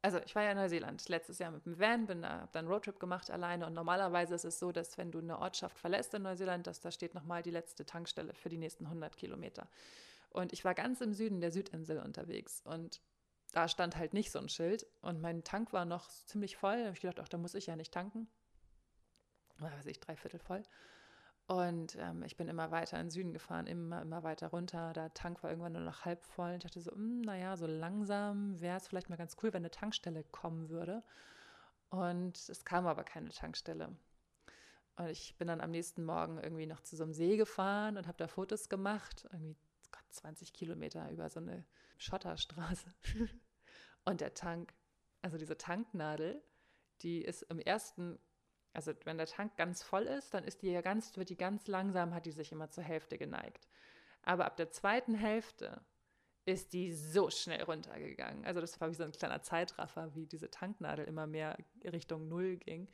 Also ich war ja in Neuseeland letztes Jahr mit dem Van, bin da, habe dann einen Roadtrip gemacht alleine und normalerweise ist es so, dass wenn du eine Ortschaft verlässt in Neuseeland, dass da steht nochmal die letzte Tankstelle für die nächsten 100 Kilometer. Und ich war ganz im Süden der Südinsel unterwegs und da stand halt nicht so ein Schild und mein Tank war noch ziemlich voll. Da habe ich gedacht, ach, da muss ich ja nicht tanken. War, weiß ich, dreiviertel voll. Und ähm, ich bin immer weiter in den Süden gefahren, immer, immer weiter runter. Der Tank war irgendwann nur noch halb voll. Ich dachte so, hm, naja, so langsam wäre es vielleicht mal ganz cool, wenn eine Tankstelle kommen würde. Und es kam aber keine Tankstelle. Und ich bin dann am nächsten Morgen irgendwie noch zu so einem See gefahren und habe da Fotos gemacht. Irgendwie Gott, 20 Kilometer über so eine Schotterstraße. und der Tank, also diese Tanknadel, die ist im ersten also wenn der Tank ganz voll ist, dann ist die ja ganz, wird die ganz langsam, hat die sich immer zur Hälfte geneigt. Aber ab der zweiten Hälfte ist die so schnell runtergegangen. Also das war wie so ein kleiner Zeitraffer, wie diese Tanknadel immer mehr Richtung Null ging.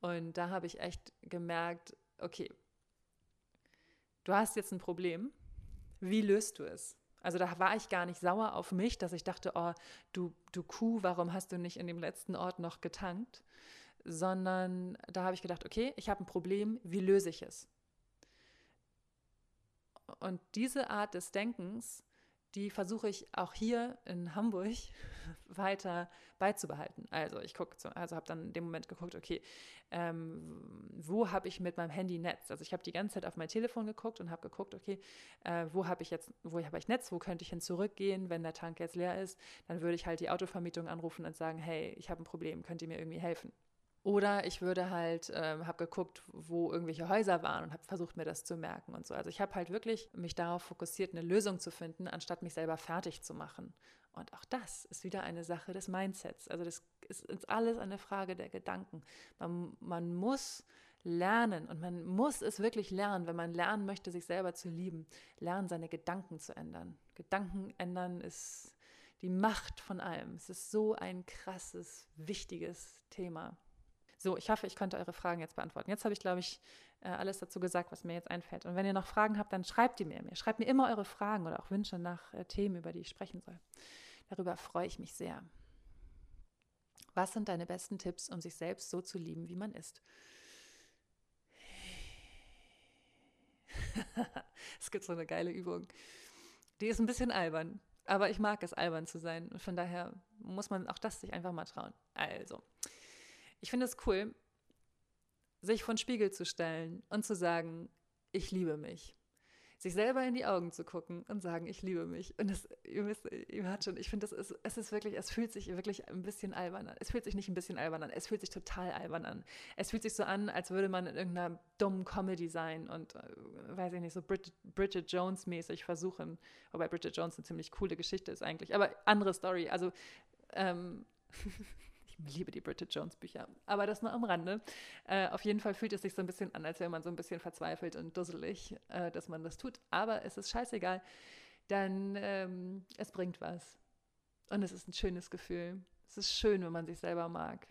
Und da habe ich echt gemerkt, okay, du hast jetzt ein Problem. Wie löst du es? Also da war ich gar nicht sauer auf mich, dass ich dachte, oh, du, du Kuh, warum hast du nicht in dem letzten Ort noch getankt? Sondern da habe ich gedacht, okay, ich habe ein Problem, wie löse ich es? Und diese Art des Denkens, die versuche ich auch hier in Hamburg weiter beizubehalten. Also ich gucke, also habe dann in dem Moment geguckt, okay, ähm, wo habe ich mit meinem Handy Netz? Also ich habe die ganze Zeit auf mein Telefon geguckt und habe geguckt, okay, äh, wo habe ich jetzt, wo habe ich Netz? Wo könnte ich hin zurückgehen, wenn der Tank jetzt leer ist? Dann würde ich halt die Autovermietung anrufen und sagen, hey, ich habe ein Problem, könnt ihr mir irgendwie helfen? Oder ich würde halt, äh, habe geguckt, wo irgendwelche Häuser waren und habe versucht, mir das zu merken und so. Also ich habe halt wirklich mich darauf fokussiert, eine Lösung zu finden, anstatt mich selber fertig zu machen. Und auch das ist wieder eine Sache des Mindsets. Also das ist alles eine Frage der Gedanken. Man, man muss lernen und man muss es wirklich lernen, wenn man lernen möchte, sich selber zu lieben, lernen, seine Gedanken zu ändern. Gedanken ändern ist die Macht von allem. Es ist so ein krasses, wichtiges Thema. So, ich hoffe, ich konnte eure Fragen jetzt beantworten. Jetzt habe ich, glaube ich, äh, alles dazu gesagt, was mir jetzt einfällt. Und wenn ihr noch Fragen habt, dann schreibt die mir. Schreibt mir immer eure Fragen oder auch Wünsche nach äh, Themen, über die ich sprechen soll. Darüber freue ich mich sehr. Was sind deine besten Tipps, um sich selbst so zu lieben, wie man ist? es gibt so eine geile Übung. Die ist ein bisschen albern, aber ich mag es, albern zu sein. Und von daher muss man auch das sich einfach mal trauen. Also, ich finde es cool, sich vor den Spiegel zu stellen und zu sagen, ich liebe mich. Sich selber in die Augen zu gucken und sagen, ich liebe mich. Und das, ihr wisst, ihr hört schon, ich finde, ist, es ist wirklich, es fühlt sich wirklich ein bisschen albern an. Es fühlt sich nicht ein bisschen albern an, es fühlt sich total albern an. Es fühlt sich so an, als würde man in irgendeiner dummen Comedy sein und, äh, weiß ich nicht, so Brid Bridget Jones mäßig versuchen. Wobei Bridget Jones eine ziemlich coole Geschichte ist eigentlich. Aber andere Story. Also, ähm, Ich liebe die Bridget Jones Bücher, aber das nur am Rande. Äh, auf jeden Fall fühlt es sich so ein bisschen an, als wäre man so ein bisschen verzweifelt und dusselig, äh, dass man das tut. Aber es ist scheißegal, dann ähm, es bringt was. Und es ist ein schönes Gefühl. Es ist schön, wenn man sich selber mag.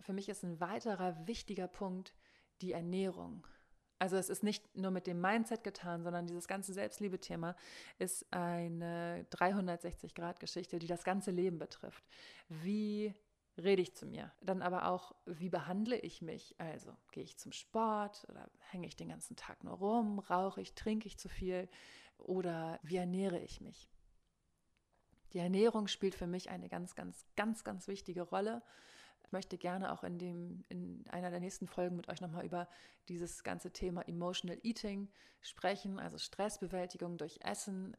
Für mich ist ein weiterer wichtiger Punkt die Ernährung. Also es ist nicht nur mit dem Mindset getan, sondern dieses ganze Selbstliebe-Thema ist eine 360-Grad-Geschichte, die das ganze Leben betrifft. Wie rede ich zu mir. Dann aber auch, wie behandle ich mich? Also gehe ich zum Sport oder hänge ich den ganzen Tag nur rum, rauche ich, trinke ich zu viel oder wie ernähre ich mich? Die Ernährung spielt für mich eine ganz, ganz, ganz, ganz wichtige Rolle. Ich möchte gerne auch in, dem, in einer der nächsten Folgen mit euch nochmal über dieses ganze Thema Emotional Eating sprechen, also Stressbewältigung durch Essen,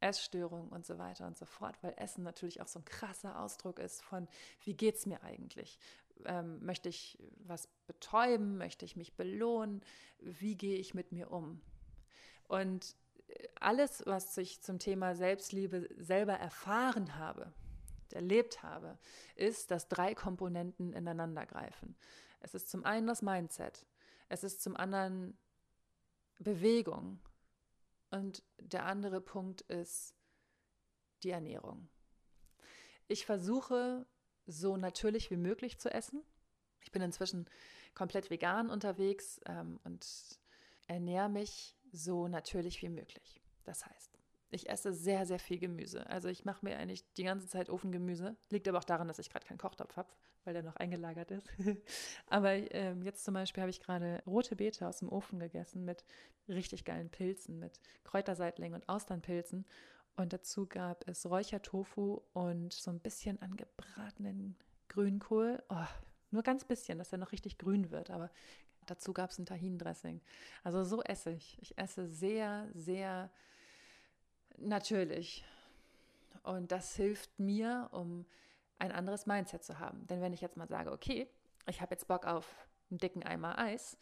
Essstörungen und so weiter und so fort, weil Essen natürlich auch so ein krasser Ausdruck ist von, wie geht es mir eigentlich? Ähm, möchte ich was betäuben? Möchte ich mich belohnen? Wie gehe ich mit mir um? Und alles, was ich zum Thema Selbstliebe selber erfahren habe, erlebt habe, ist, dass drei Komponenten ineinander greifen. Es ist zum einen das Mindset. Es ist zum anderen Bewegung. Und der andere Punkt ist die Ernährung. Ich versuche so natürlich wie möglich zu essen. Ich bin inzwischen komplett vegan unterwegs ähm, und ernähre mich so natürlich wie möglich. Das heißt, ich esse sehr, sehr viel Gemüse. Also ich mache mir eigentlich die ganze Zeit Ofengemüse. Liegt aber auch daran, dass ich gerade keinen Kochtopf habe, weil der noch eingelagert ist. aber ähm, jetzt zum Beispiel habe ich gerade rote Beete aus dem Ofen gegessen mit richtig geilen Pilzen, mit Kräuterseitlingen und Austernpilzen. Und dazu gab es Räuchertofu und so ein bisschen angebratenen Grünkohl. Oh, nur ganz bisschen, dass er noch richtig grün wird. Aber dazu gab es ein Tahin-Dressing. Also so esse ich. Ich esse sehr, sehr natürlich. Und das hilft mir, um ein anderes Mindset zu haben. Denn wenn ich jetzt mal sage, okay, ich habe jetzt Bock auf einen dicken Eimer Eis,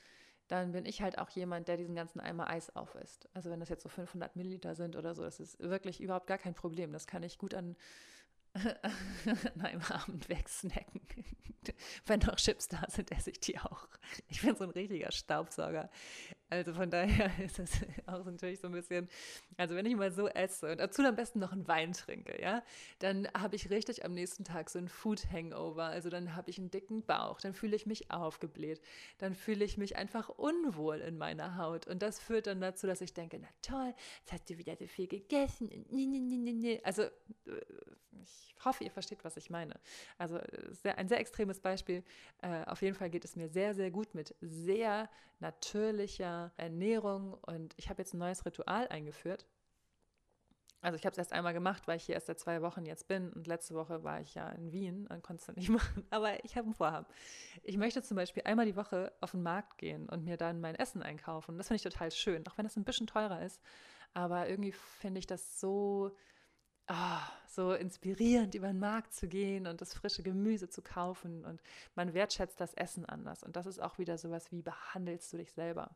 dann bin ich halt auch jemand, der diesen ganzen Eimer Eis aufisst. Also wenn das jetzt so 500 Milliliter sind oder so, das ist wirklich überhaupt gar kein Problem. Das kann ich gut an, an einem Abend wegsnacken. Wenn noch Chips da sind, esse ich die auch. Ich bin so ein richtiger Staubsauger. Also von daher ist es auch natürlich so ein bisschen, also wenn ich mal so esse und dazu am besten noch einen Wein trinke, ja, dann habe ich richtig am nächsten Tag so ein Food Hangover. Also dann habe ich einen dicken Bauch, dann fühle ich mich aufgebläht, dann fühle ich mich einfach unwohl in meiner Haut. Und das führt dann dazu, dass ich denke, na toll, jetzt hast du wieder so viel gegessen. Also äh, ich hoffe, ihr versteht, was ich meine. Also sehr, ein sehr extremes Beispiel. Äh, auf jeden Fall geht es mir sehr, sehr gut mit sehr natürlicher Ernährung und ich habe jetzt ein neues Ritual eingeführt. Also ich habe es erst einmal gemacht, weil ich hier erst seit zwei Wochen jetzt bin und letzte Woche war ich ja in Wien und konnte es nicht machen. Aber ich habe ein Vorhaben. Ich möchte zum Beispiel einmal die Woche auf den Markt gehen und mir dann mein Essen einkaufen. Das finde ich total schön, auch wenn es ein bisschen teurer ist. Aber irgendwie finde ich das so oh, so inspirierend, über den Markt zu gehen und das frische Gemüse zu kaufen. Und man wertschätzt das Essen anders. Und das ist auch wieder sowas wie, behandelst du dich selber?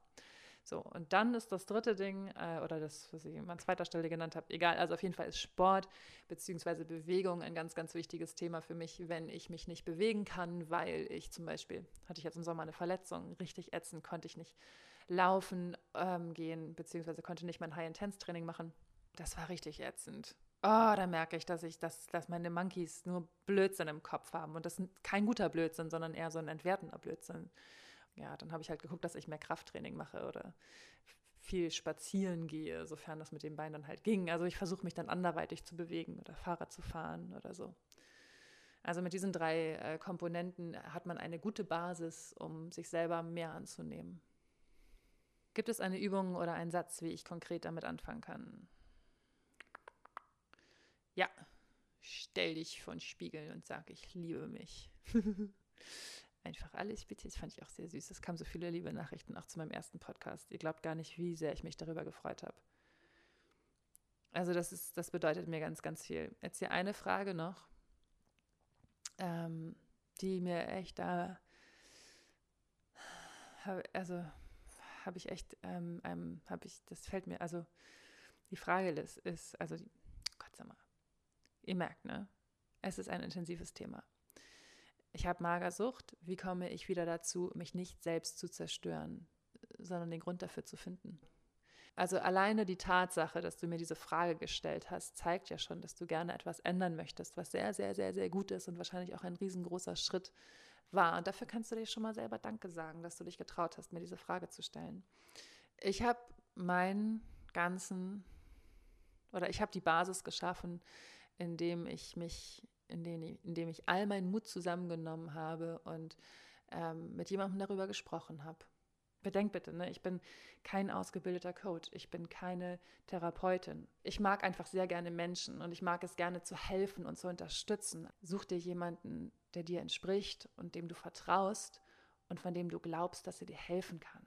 So, und dann ist das dritte Ding, äh, oder das, was ich an zweiter Stelle genannt habe, egal, also auf jeden Fall ist Sport bzw. Bewegung ein ganz, ganz wichtiges Thema für mich, wenn ich mich nicht bewegen kann, weil ich zum Beispiel, hatte ich jetzt im Sommer eine Verletzung, richtig ätzend, konnte ich nicht laufen ähm, gehen, beziehungsweise konnte nicht mein High-Intense-Training machen. Das war richtig ätzend. Oh, da merke ich, dass ich, dass, dass meine Monkeys nur Blödsinn im Kopf haben. Und das ist kein guter Blödsinn, sondern eher so ein entwertender Blödsinn. Ja, dann habe ich halt geguckt, dass ich mehr Krafttraining mache oder viel spazieren gehe, sofern das mit den Beinen dann halt ging. Also ich versuche mich dann anderweitig zu bewegen oder Fahrrad zu fahren oder so. Also mit diesen drei äh, Komponenten hat man eine gute Basis, um sich selber mehr anzunehmen. Gibt es eine Übung oder einen Satz, wie ich konkret damit anfangen kann? Ja, stell dich vor den Spiegel und sag, ich liebe mich. Einfach alles bitte. Das fand ich auch sehr süß. Es kamen so viele liebe Nachrichten auch zu meinem ersten Podcast. Ihr glaubt gar nicht, wie sehr ich mich darüber gefreut habe. Also das ist, das bedeutet mir ganz, ganz viel. Jetzt hier eine Frage noch, ähm, die mir echt da, also habe ich echt, ähm, habe ich, das fällt mir, also die Frage ist, ist also Gott sei mal, Ihr merkt, ne? Es ist ein intensives Thema. Ich habe Magersucht. Wie komme ich wieder dazu, mich nicht selbst zu zerstören, sondern den Grund dafür zu finden? Also alleine die Tatsache, dass du mir diese Frage gestellt hast, zeigt ja schon, dass du gerne etwas ändern möchtest, was sehr, sehr, sehr, sehr gut ist und wahrscheinlich auch ein riesengroßer Schritt war. Und dafür kannst du dir schon mal selber Danke sagen, dass du dich getraut hast, mir diese Frage zu stellen. Ich habe meinen ganzen, oder ich habe die Basis geschaffen, indem ich mich, indem ich, indem ich all meinen Mut zusammengenommen habe und ähm, mit jemandem darüber gesprochen habe. Bedenkt bitte, ne? ich bin kein ausgebildeter Coach, ich bin keine Therapeutin. Ich mag einfach sehr gerne Menschen und ich mag es gerne zu helfen und zu unterstützen. Such dir jemanden, der dir entspricht und dem du vertraust und von dem du glaubst, dass er dir helfen kann.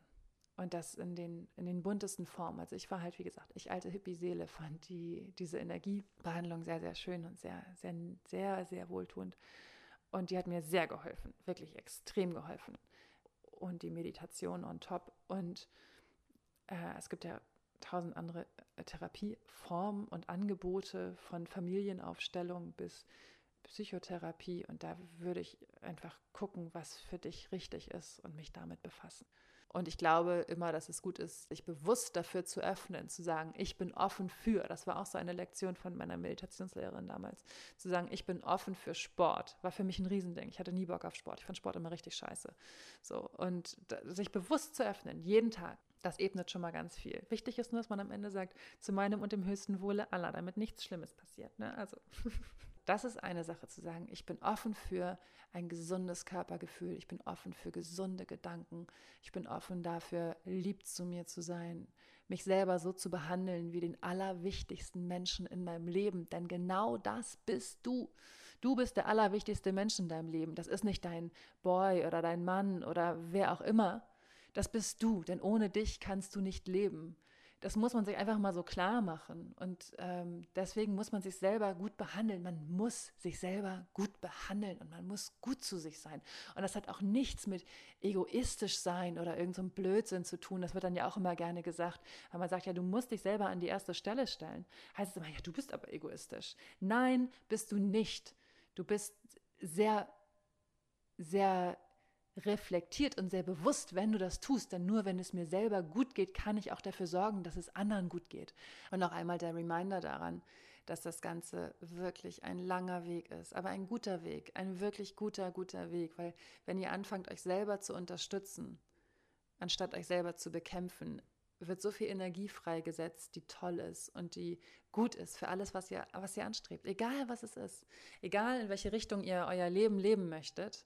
Und das in den, in den buntesten Formen. Also ich war halt, wie gesagt, ich alte Hippie-Seele, fand die, diese Energiebehandlung sehr, sehr schön und sehr, sehr, sehr, sehr wohltuend. Und die hat mir sehr geholfen, wirklich extrem geholfen. Und die Meditation on top. Und äh, es gibt ja tausend andere äh, Therapieformen und Angebote von Familienaufstellung bis Psychotherapie und da würde ich einfach gucken, was für dich richtig ist und mich damit befassen. Und ich glaube immer, dass es gut ist, sich bewusst dafür zu öffnen, zu sagen, ich bin offen für. Das war auch so eine Lektion von meiner Meditationslehrerin damals. Zu sagen, ich bin offen für Sport, war für mich ein Riesending. Ich hatte nie Bock auf Sport. Ich fand Sport immer richtig scheiße. So, und sich bewusst zu öffnen, jeden Tag, das ebnet schon mal ganz viel. Wichtig ist nur, dass man am Ende sagt, zu meinem und dem höchsten Wohle aller, damit nichts Schlimmes passiert. Ne? Also. Das ist eine Sache zu sagen, ich bin offen für ein gesundes Körpergefühl, ich bin offen für gesunde Gedanken, ich bin offen dafür, lieb zu mir zu sein, mich selber so zu behandeln wie den allerwichtigsten Menschen in meinem Leben, denn genau das bist du. Du bist der allerwichtigste Mensch in deinem Leben. Das ist nicht dein Boy oder dein Mann oder wer auch immer. Das bist du, denn ohne dich kannst du nicht leben das muss man sich einfach mal so klar machen. Und ähm, deswegen muss man sich selber gut behandeln. Man muss sich selber gut behandeln und man muss gut zu sich sein. Und das hat auch nichts mit egoistisch sein oder irgendeinem so Blödsinn zu tun. Das wird dann ja auch immer gerne gesagt. Weil man sagt, ja, du musst dich selber an die erste Stelle stellen. Heißt es immer, ja, du bist aber egoistisch. Nein, bist du nicht. Du bist sehr, sehr reflektiert und sehr bewusst, wenn du das tust, denn nur wenn es mir selber gut geht, kann ich auch dafür sorgen, dass es anderen gut geht. Und noch einmal der Reminder daran, dass das Ganze wirklich ein langer Weg ist, aber ein guter Weg, ein wirklich guter, guter Weg, weil wenn ihr anfangt, euch selber zu unterstützen, anstatt euch selber zu bekämpfen, wird so viel Energie freigesetzt, die toll ist und die gut ist für alles, was ihr, was ihr anstrebt, egal was es ist, egal in welche Richtung ihr euer Leben leben möchtet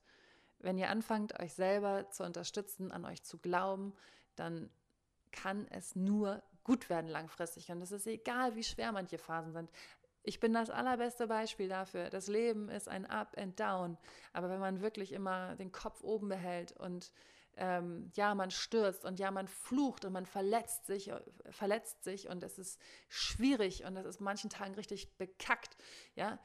wenn ihr anfangt, euch selber zu unterstützen, an euch zu glauben, dann kann es nur gut werden langfristig. Und es ist egal, wie schwer manche Phasen sind. Ich bin das allerbeste Beispiel dafür. Das Leben ist ein Up and Down. Aber wenn man wirklich immer den Kopf oben behält und ähm, ja, man stürzt und ja, man flucht und man verletzt sich, verletzt sich und es ist schwierig und es ist manchen Tagen richtig bekackt, ja,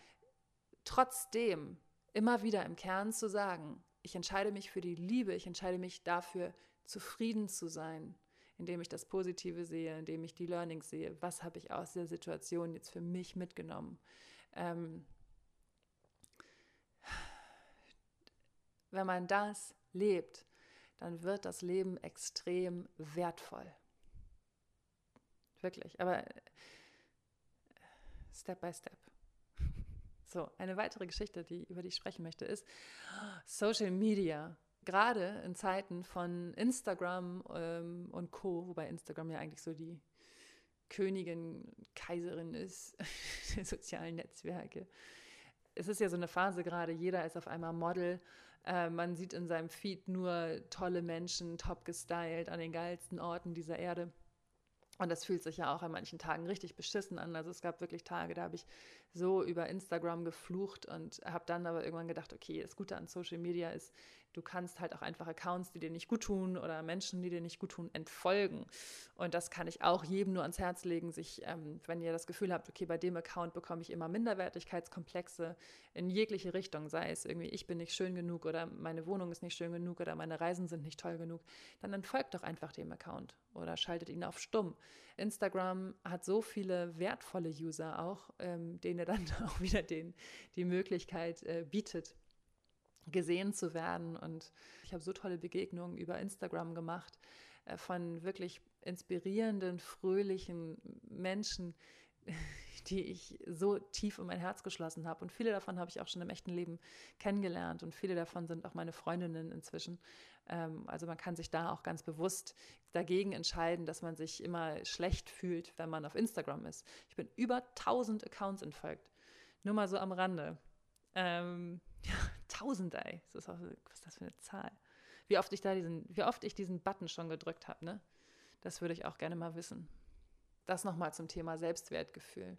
trotzdem immer wieder im Kern zu sagen, ich entscheide mich für die Liebe, ich entscheide mich dafür, zufrieden zu sein, indem ich das Positive sehe, indem ich die Learnings sehe. Was habe ich aus der Situation jetzt für mich mitgenommen? Ähm, wenn man das lebt, dann wird das Leben extrem wertvoll. Wirklich, aber äh, Step by Step. So, eine weitere Geschichte, die, über die ich sprechen möchte, ist Social Media. Gerade in Zeiten von Instagram ähm, und Co., wobei Instagram ja eigentlich so die Königin, Kaiserin ist der sozialen Netzwerke. Es ist ja so eine Phase gerade, jeder ist auf einmal Model. Äh, man sieht in seinem Feed nur tolle Menschen, top gestylt, an den geilsten Orten dieser Erde. Und das fühlt sich ja auch an manchen Tagen richtig beschissen an. Also es gab wirklich Tage, da habe ich so über Instagram geflucht und habe dann aber irgendwann gedacht, okay, das Gute an Social Media ist, du kannst halt auch einfach Accounts, die dir nicht gut tun oder Menschen, die dir nicht gut tun, entfolgen. Und das kann ich auch jedem nur ans Herz legen, sich, ähm, wenn ihr das Gefühl habt, okay, bei dem Account bekomme ich immer Minderwertigkeitskomplexe in jegliche Richtung, sei es irgendwie, ich bin nicht schön genug oder meine Wohnung ist nicht schön genug oder meine Reisen sind nicht toll genug, dann entfolgt doch einfach dem Account oder schaltet ihn auf stumm. Instagram hat so viele wertvolle User auch, ähm, denen er dann auch wieder den, die Möglichkeit äh, bietet, gesehen zu werden. Und ich habe so tolle Begegnungen über Instagram gemacht äh, von wirklich inspirierenden, fröhlichen Menschen, die ich so tief in mein Herz geschlossen habe. Und viele davon habe ich auch schon im echten Leben kennengelernt und viele davon sind auch meine Freundinnen inzwischen. Ähm, also man kann sich da auch ganz bewusst dagegen entscheiden, dass man sich immer schlecht fühlt, wenn man auf Instagram ist. Ich bin über 1000 Accounts entfolgt. Nur mal so am Rande. Ähm, ja, 1000, ey. Das ist auch, was ist das für eine Zahl? Wie oft ich da diesen, wie oft ich diesen Button schon gedrückt habe, ne? Das würde ich auch gerne mal wissen. Das nochmal zum Thema Selbstwertgefühl.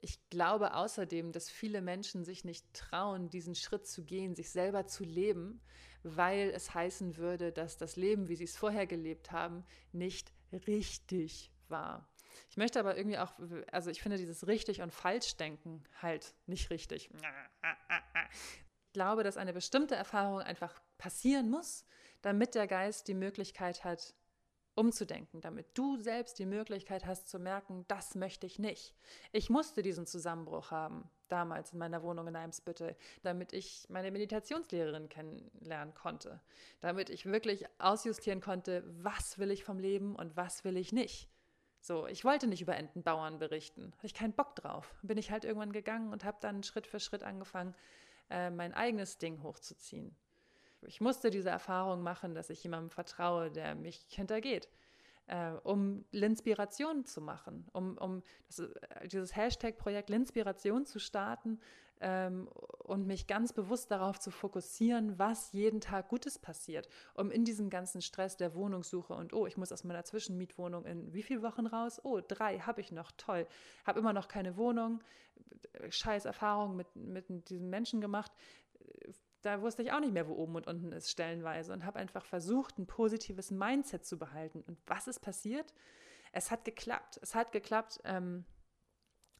Ich glaube außerdem, dass viele Menschen sich nicht trauen, diesen Schritt zu gehen, sich selber zu leben, weil es heißen würde, dass das Leben, wie sie es vorher gelebt haben, nicht richtig war. Ich möchte aber irgendwie auch, also ich finde dieses richtig und falsch denken halt nicht richtig. Ich glaube, dass eine bestimmte Erfahrung einfach passieren muss, damit der Geist die Möglichkeit hat, umzudenken, damit du selbst die Möglichkeit hast zu merken, das möchte ich nicht. Ich musste diesen Zusammenbruch haben. damals in meiner Wohnung in Eimsbüttel, damit ich meine Meditationslehrerin kennenlernen konnte, damit ich wirklich ausjustieren konnte, was will ich vom Leben und was will ich nicht. So, ich wollte nicht über Entenbauern berichten, hatte ich keinen Bock drauf. Bin ich halt irgendwann gegangen und habe dann Schritt für Schritt angefangen, äh, mein eigenes Ding hochzuziehen. Ich musste diese Erfahrung machen, dass ich jemandem vertraue, der mich hintergeht äh, um Linspiration zu machen, um, um das, äh, dieses Hashtag-Projekt Linspiration zu starten ähm, und mich ganz bewusst darauf zu fokussieren, was jeden Tag Gutes passiert, um in diesem ganzen Stress der Wohnungssuche und oh, ich muss aus meiner Zwischenmietwohnung in wie viele Wochen raus? Oh, drei habe ich noch, toll. Habe immer noch keine Wohnung, scheiß Erfahrung mit, mit diesem Menschen gemacht da wusste ich auch nicht mehr, wo oben und unten ist, stellenweise und habe einfach versucht, ein positives Mindset zu behalten. Und was ist passiert? Es hat geklappt. Es hat geklappt, ähm,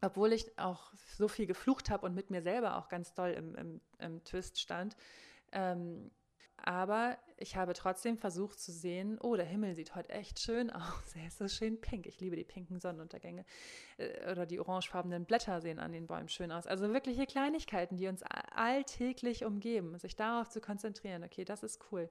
obwohl ich auch so viel geflucht habe und mit mir selber auch ganz doll im, im, im Twist stand. Ähm, aber ich habe trotzdem versucht zu sehen, oh, der Himmel sieht heute echt schön aus. Er ist so schön pink. Ich liebe die pinken Sonnenuntergänge. Äh, oder die orangefarbenen Blätter sehen an den Bäumen schön aus. Also wirkliche Kleinigkeiten, die uns alltäglich umgeben. Sich darauf zu konzentrieren, okay, das ist cool.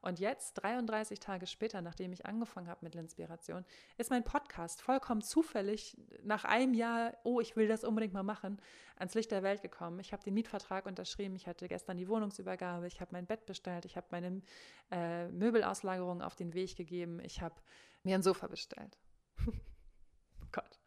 Und jetzt, 33 Tage später, nachdem ich angefangen habe mit Linspiration, ist mein Podcast vollkommen zufällig nach einem Jahr, oh, ich will das unbedingt mal machen, ans Licht der Welt gekommen. Ich habe den Mietvertrag unterschrieben, ich hatte gestern die Wohnungsübergabe, ich habe mein Bett bestellt, ich habe meine äh, Möbelauslagerung auf den Weg gegeben, ich habe mir ein Sofa bestellt. oh Gott.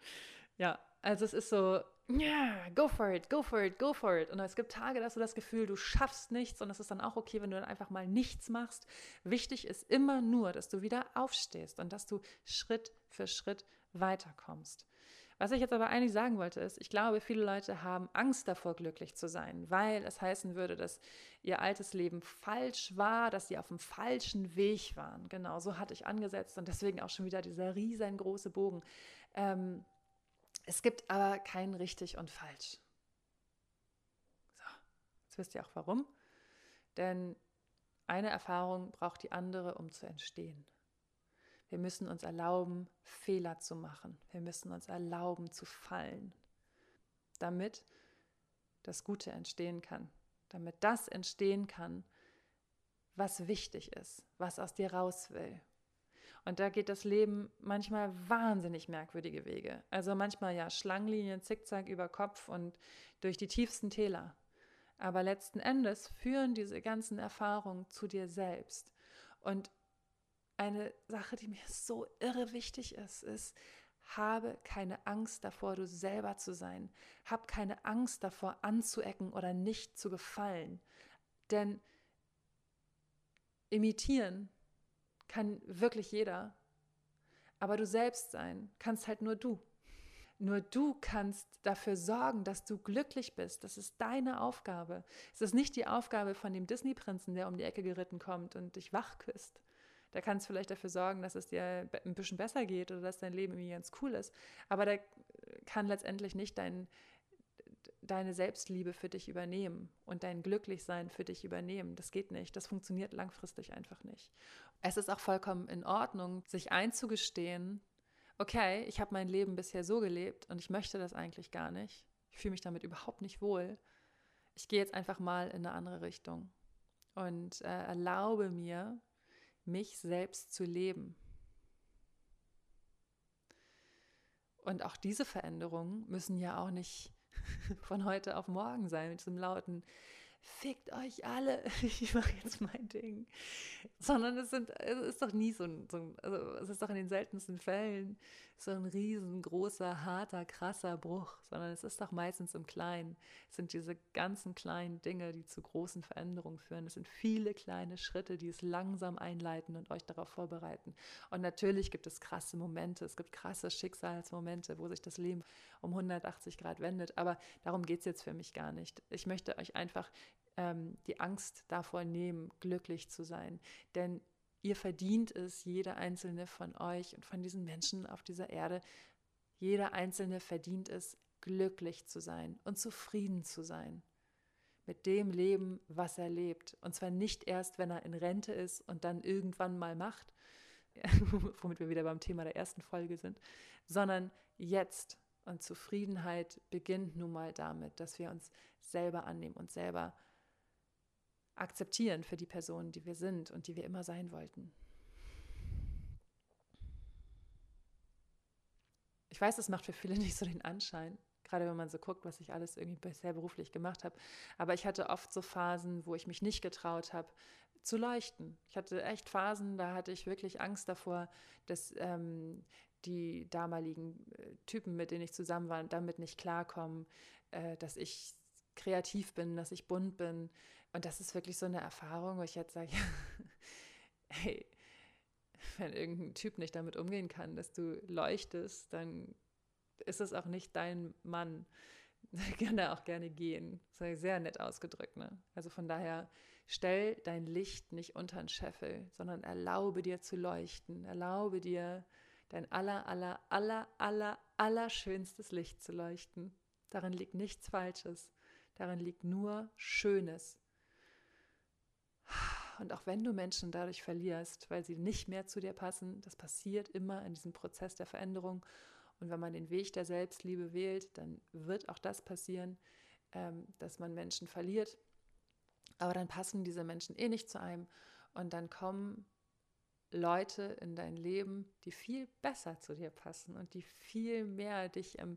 Ja, also es ist so, ja, go for it, go for it, go for it. Und es gibt Tage, da hast du das Gefühl, du schaffst nichts und es ist dann auch okay, wenn du dann einfach mal nichts machst. Wichtig ist immer nur, dass du wieder aufstehst und dass du Schritt für Schritt weiterkommst. Was ich jetzt aber eigentlich sagen wollte, ist, ich glaube, viele Leute haben Angst davor, glücklich zu sein, weil es heißen würde, dass ihr altes Leben falsch war, dass sie auf dem falschen Weg waren. Genau, so hatte ich angesetzt und deswegen auch schon wieder dieser riesengroße Bogen. Ähm, es gibt aber kein richtig und falsch. So, jetzt wisst ihr auch warum. Denn eine Erfahrung braucht die andere, um zu entstehen. Wir müssen uns erlauben, Fehler zu machen. Wir müssen uns erlauben, zu fallen, damit das Gute entstehen kann. Damit das entstehen kann, was wichtig ist, was aus dir raus will, und da geht das Leben manchmal wahnsinnig merkwürdige Wege. Also manchmal ja Schlangenlinien, Zickzack über Kopf und durch die tiefsten Täler. Aber letzten Endes führen diese ganzen Erfahrungen zu dir selbst. Und eine Sache, die mir so irre wichtig ist, ist, habe keine Angst davor, du selber zu sein. Hab keine Angst davor, anzuecken oder nicht zu gefallen. Denn imitieren kann wirklich jeder. Aber du selbst sein kannst halt nur du. Nur du kannst dafür sorgen, dass du glücklich bist. Das ist deine Aufgabe. Es ist nicht die Aufgabe von dem Disney-Prinzen, der um die Ecke geritten kommt und dich wach küsst. Der kannst vielleicht dafür sorgen, dass es dir ein bisschen besser geht oder dass dein Leben irgendwie ganz cool ist. Aber der kann letztendlich nicht dein, deine Selbstliebe für dich übernehmen und dein Glücklichsein für dich übernehmen. Das geht nicht. Das funktioniert langfristig einfach nicht. Es ist auch vollkommen in Ordnung, sich einzugestehen, okay, ich habe mein Leben bisher so gelebt und ich möchte das eigentlich gar nicht. Ich fühle mich damit überhaupt nicht wohl. Ich gehe jetzt einfach mal in eine andere Richtung und äh, erlaube mir, mich selbst zu leben. Und auch diese Veränderungen müssen ja auch nicht von heute auf morgen sein mit diesem lauten fickt euch alle, ich mache jetzt mein Ding. Sondern es, sind, es ist doch nie so ein, so ein, also es ist doch in den seltensten Fällen so ein riesengroßer, harter, krasser Bruch, sondern es ist doch meistens im Kleinen. Es sind diese ganzen kleinen Dinge, die zu großen Veränderungen führen. Es sind viele kleine Schritte, die es langsam einleiten und euch darauf vorbereiten. Und natürlich gibt es krasse Momente, es gibt krasse Schicksalsmomente, wo sich das Leben um 180 Grad wendet. Aber darum geht es jetzt für mich gar nicht. Ich möchte euch einfach ähm, die Angst davor nehmen, glücklich zu sein. Denn ihr verdient es, jeder einzelne von euch und von diesen Menschen auf dieser Erde, jeder einzelne verdient es, glücklich zu sein und zufrieden zu sein mit dem Leben, was er lebt. Und zwar nicht erst, wenn er in Rente ist und dann irgendwann mal macht, womit wir wieder beim Thema der ersten Folge sind, sondern jetzt, Und Zufriedenheit beginnt nun mal damit, dass wir uns selber annehmen und selber akzeptieren für die Person, die wir sind und die wir immer sein wollten. Ich weiß, das macht für viele nicht so den Anschein, gerade wenn man so guckt, was ich alles irgendwie bisher beruflich gemacht habe. Aber ich hatte oft so Phasen, wo ich mich nicht getraut habe, zu leuchten. Ich hatte echt Phasen, da hatte ich wirklich Angst davor, dass ähm, die damaligen äh, Typen, mit denen ich zusammen war, damit nicht klarkommen, äh, dass ich kreativ bin, dass ich bunt bin. Und das ist wirklich so eine Erfahrung, wo ich jetzt sage, hey, wenn irgendein Typ nicht damit umgehen kann, dass du leuchtest, dann ist es auch nicht dein Mann. kann er auch gerne gehen. Das sehr nett ausgedrückt. Ne? Also von daher, stell dein Licht nicht unter den Scheffel, sondern erlaube dir zu leuchten. Erlaube dir, dein aller, aller, aller, aller, aller schönstes Licht zu leuchten. Darin liegt nichts Falsches. Darin liegt nur Schönes. Und auch wenn du Menschen dadurch verlierst, weil sie nicht mehr zu dir passen, das passiert immer in diesem Prozess der Veränderung. Und wenn man den Weg der Selbstliebe wählt, dann wird auch das passieren, ähm, dass man Menschen verliert. Aber dann passen diese Menschen eh nicht zu einem. Und dann kommen Leute in dein Leben, die viel besser zu dir passen und die viel mehr dich äh,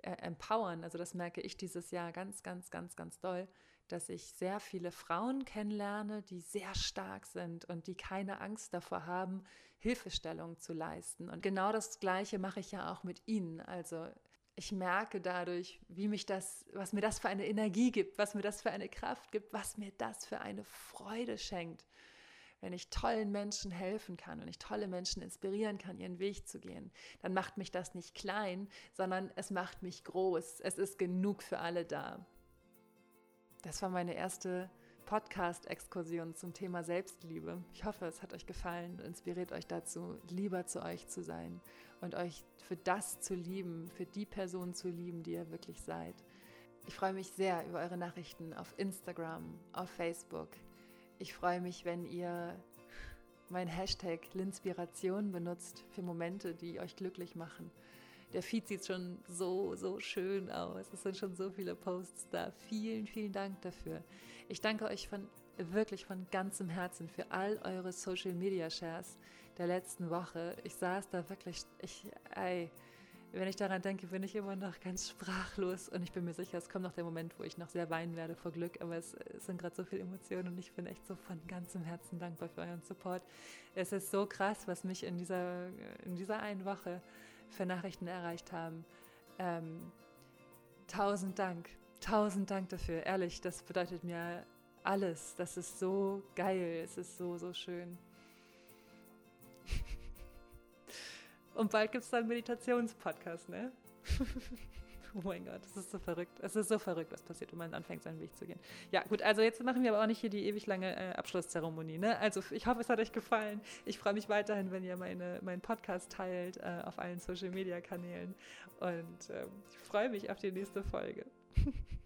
empowern. Also das merke ich dieses Jahr ganz, ganz, ganz, ganz doll, dass ich sehr viele Frauen kennenlerne, die sehr stark sind und die keine Angst davor haben, Hilfestellung zu leisten. Und genau das Gleiche mache ich ja auch mit ihnen. Also ich merke dadurch, wie mich das, was mir das für eine Energie gibt, was mir das für eine Kraft gibt, was mir das für eine Freude schenkt, wenn ich tollen Menschen helfen kann und ich tolle Menschen inspirieren kann, ihren Weg zu gehen, dann macht mich das nicht klein, sondern es macht mich groß. Es ist genug für alle da. Das war meine erste Podcast-Exkursion zum Thema Selbstliebe. Ich hoffe, es hat euch gefallen und inspiriert euch dazu, lieber zu euch zu sein und euch für das zu lieben, für die Person zu lieben, die ihr wirklich seid. Ich freue mich sehr über eure Nachrichten auf Instagram, auf Facebook. Ich freue mich, wenn ihr mein Hashtag Linspiration benutzt für Momente, die euch glücklich machen. Der Feed sieht schon so, so schön aus. Es sind schon so viele Posts da. Vielen, vielen Dank dafür. Ich danke euch von wirklich von ganzem Herzen für all eure Social Media Shares der letzten Woche. Ich saß da wirklich, ich, ey, wenn ich daran denke, bin ich immer noch ganz sprachlos und ich bin mir sicher, es kommt noch der Moment, wo ich noch sehr weinen werde vor Glück, aber es, es sind gerade so viele Emotionen und ich bin echt so von ganzem Herzen dankbar für euren Support. Es ist so krass, was mich in dieser, in dieser einen Woche für Nachrichten erreicht haben. Ähm, tausend Dank, tausend Dank dafür. Ehrlich, das bedeutet mir alles. Das ist so geil, es ist so, so schön. Und bald gibt es dann Meditationspodcast, ne? Oh mein Gott, das ist so verrückt. Es ist so verrückt, was passiert, wenn man anfängt, seinen Weg zu gehen. Ja, gut, also jetzt machen wir aber auch nicht hier die ewig lange äh, Abschlusszeremonie. Ne? Also ich hoffe, es hat euch gefallen. Ich freue mich weiterhin, wenn ihr meine, meinen Podcast teilt äh, auf allen Social-Media-Kanälen. Und äh, ich freue mich auf die nächste Folge.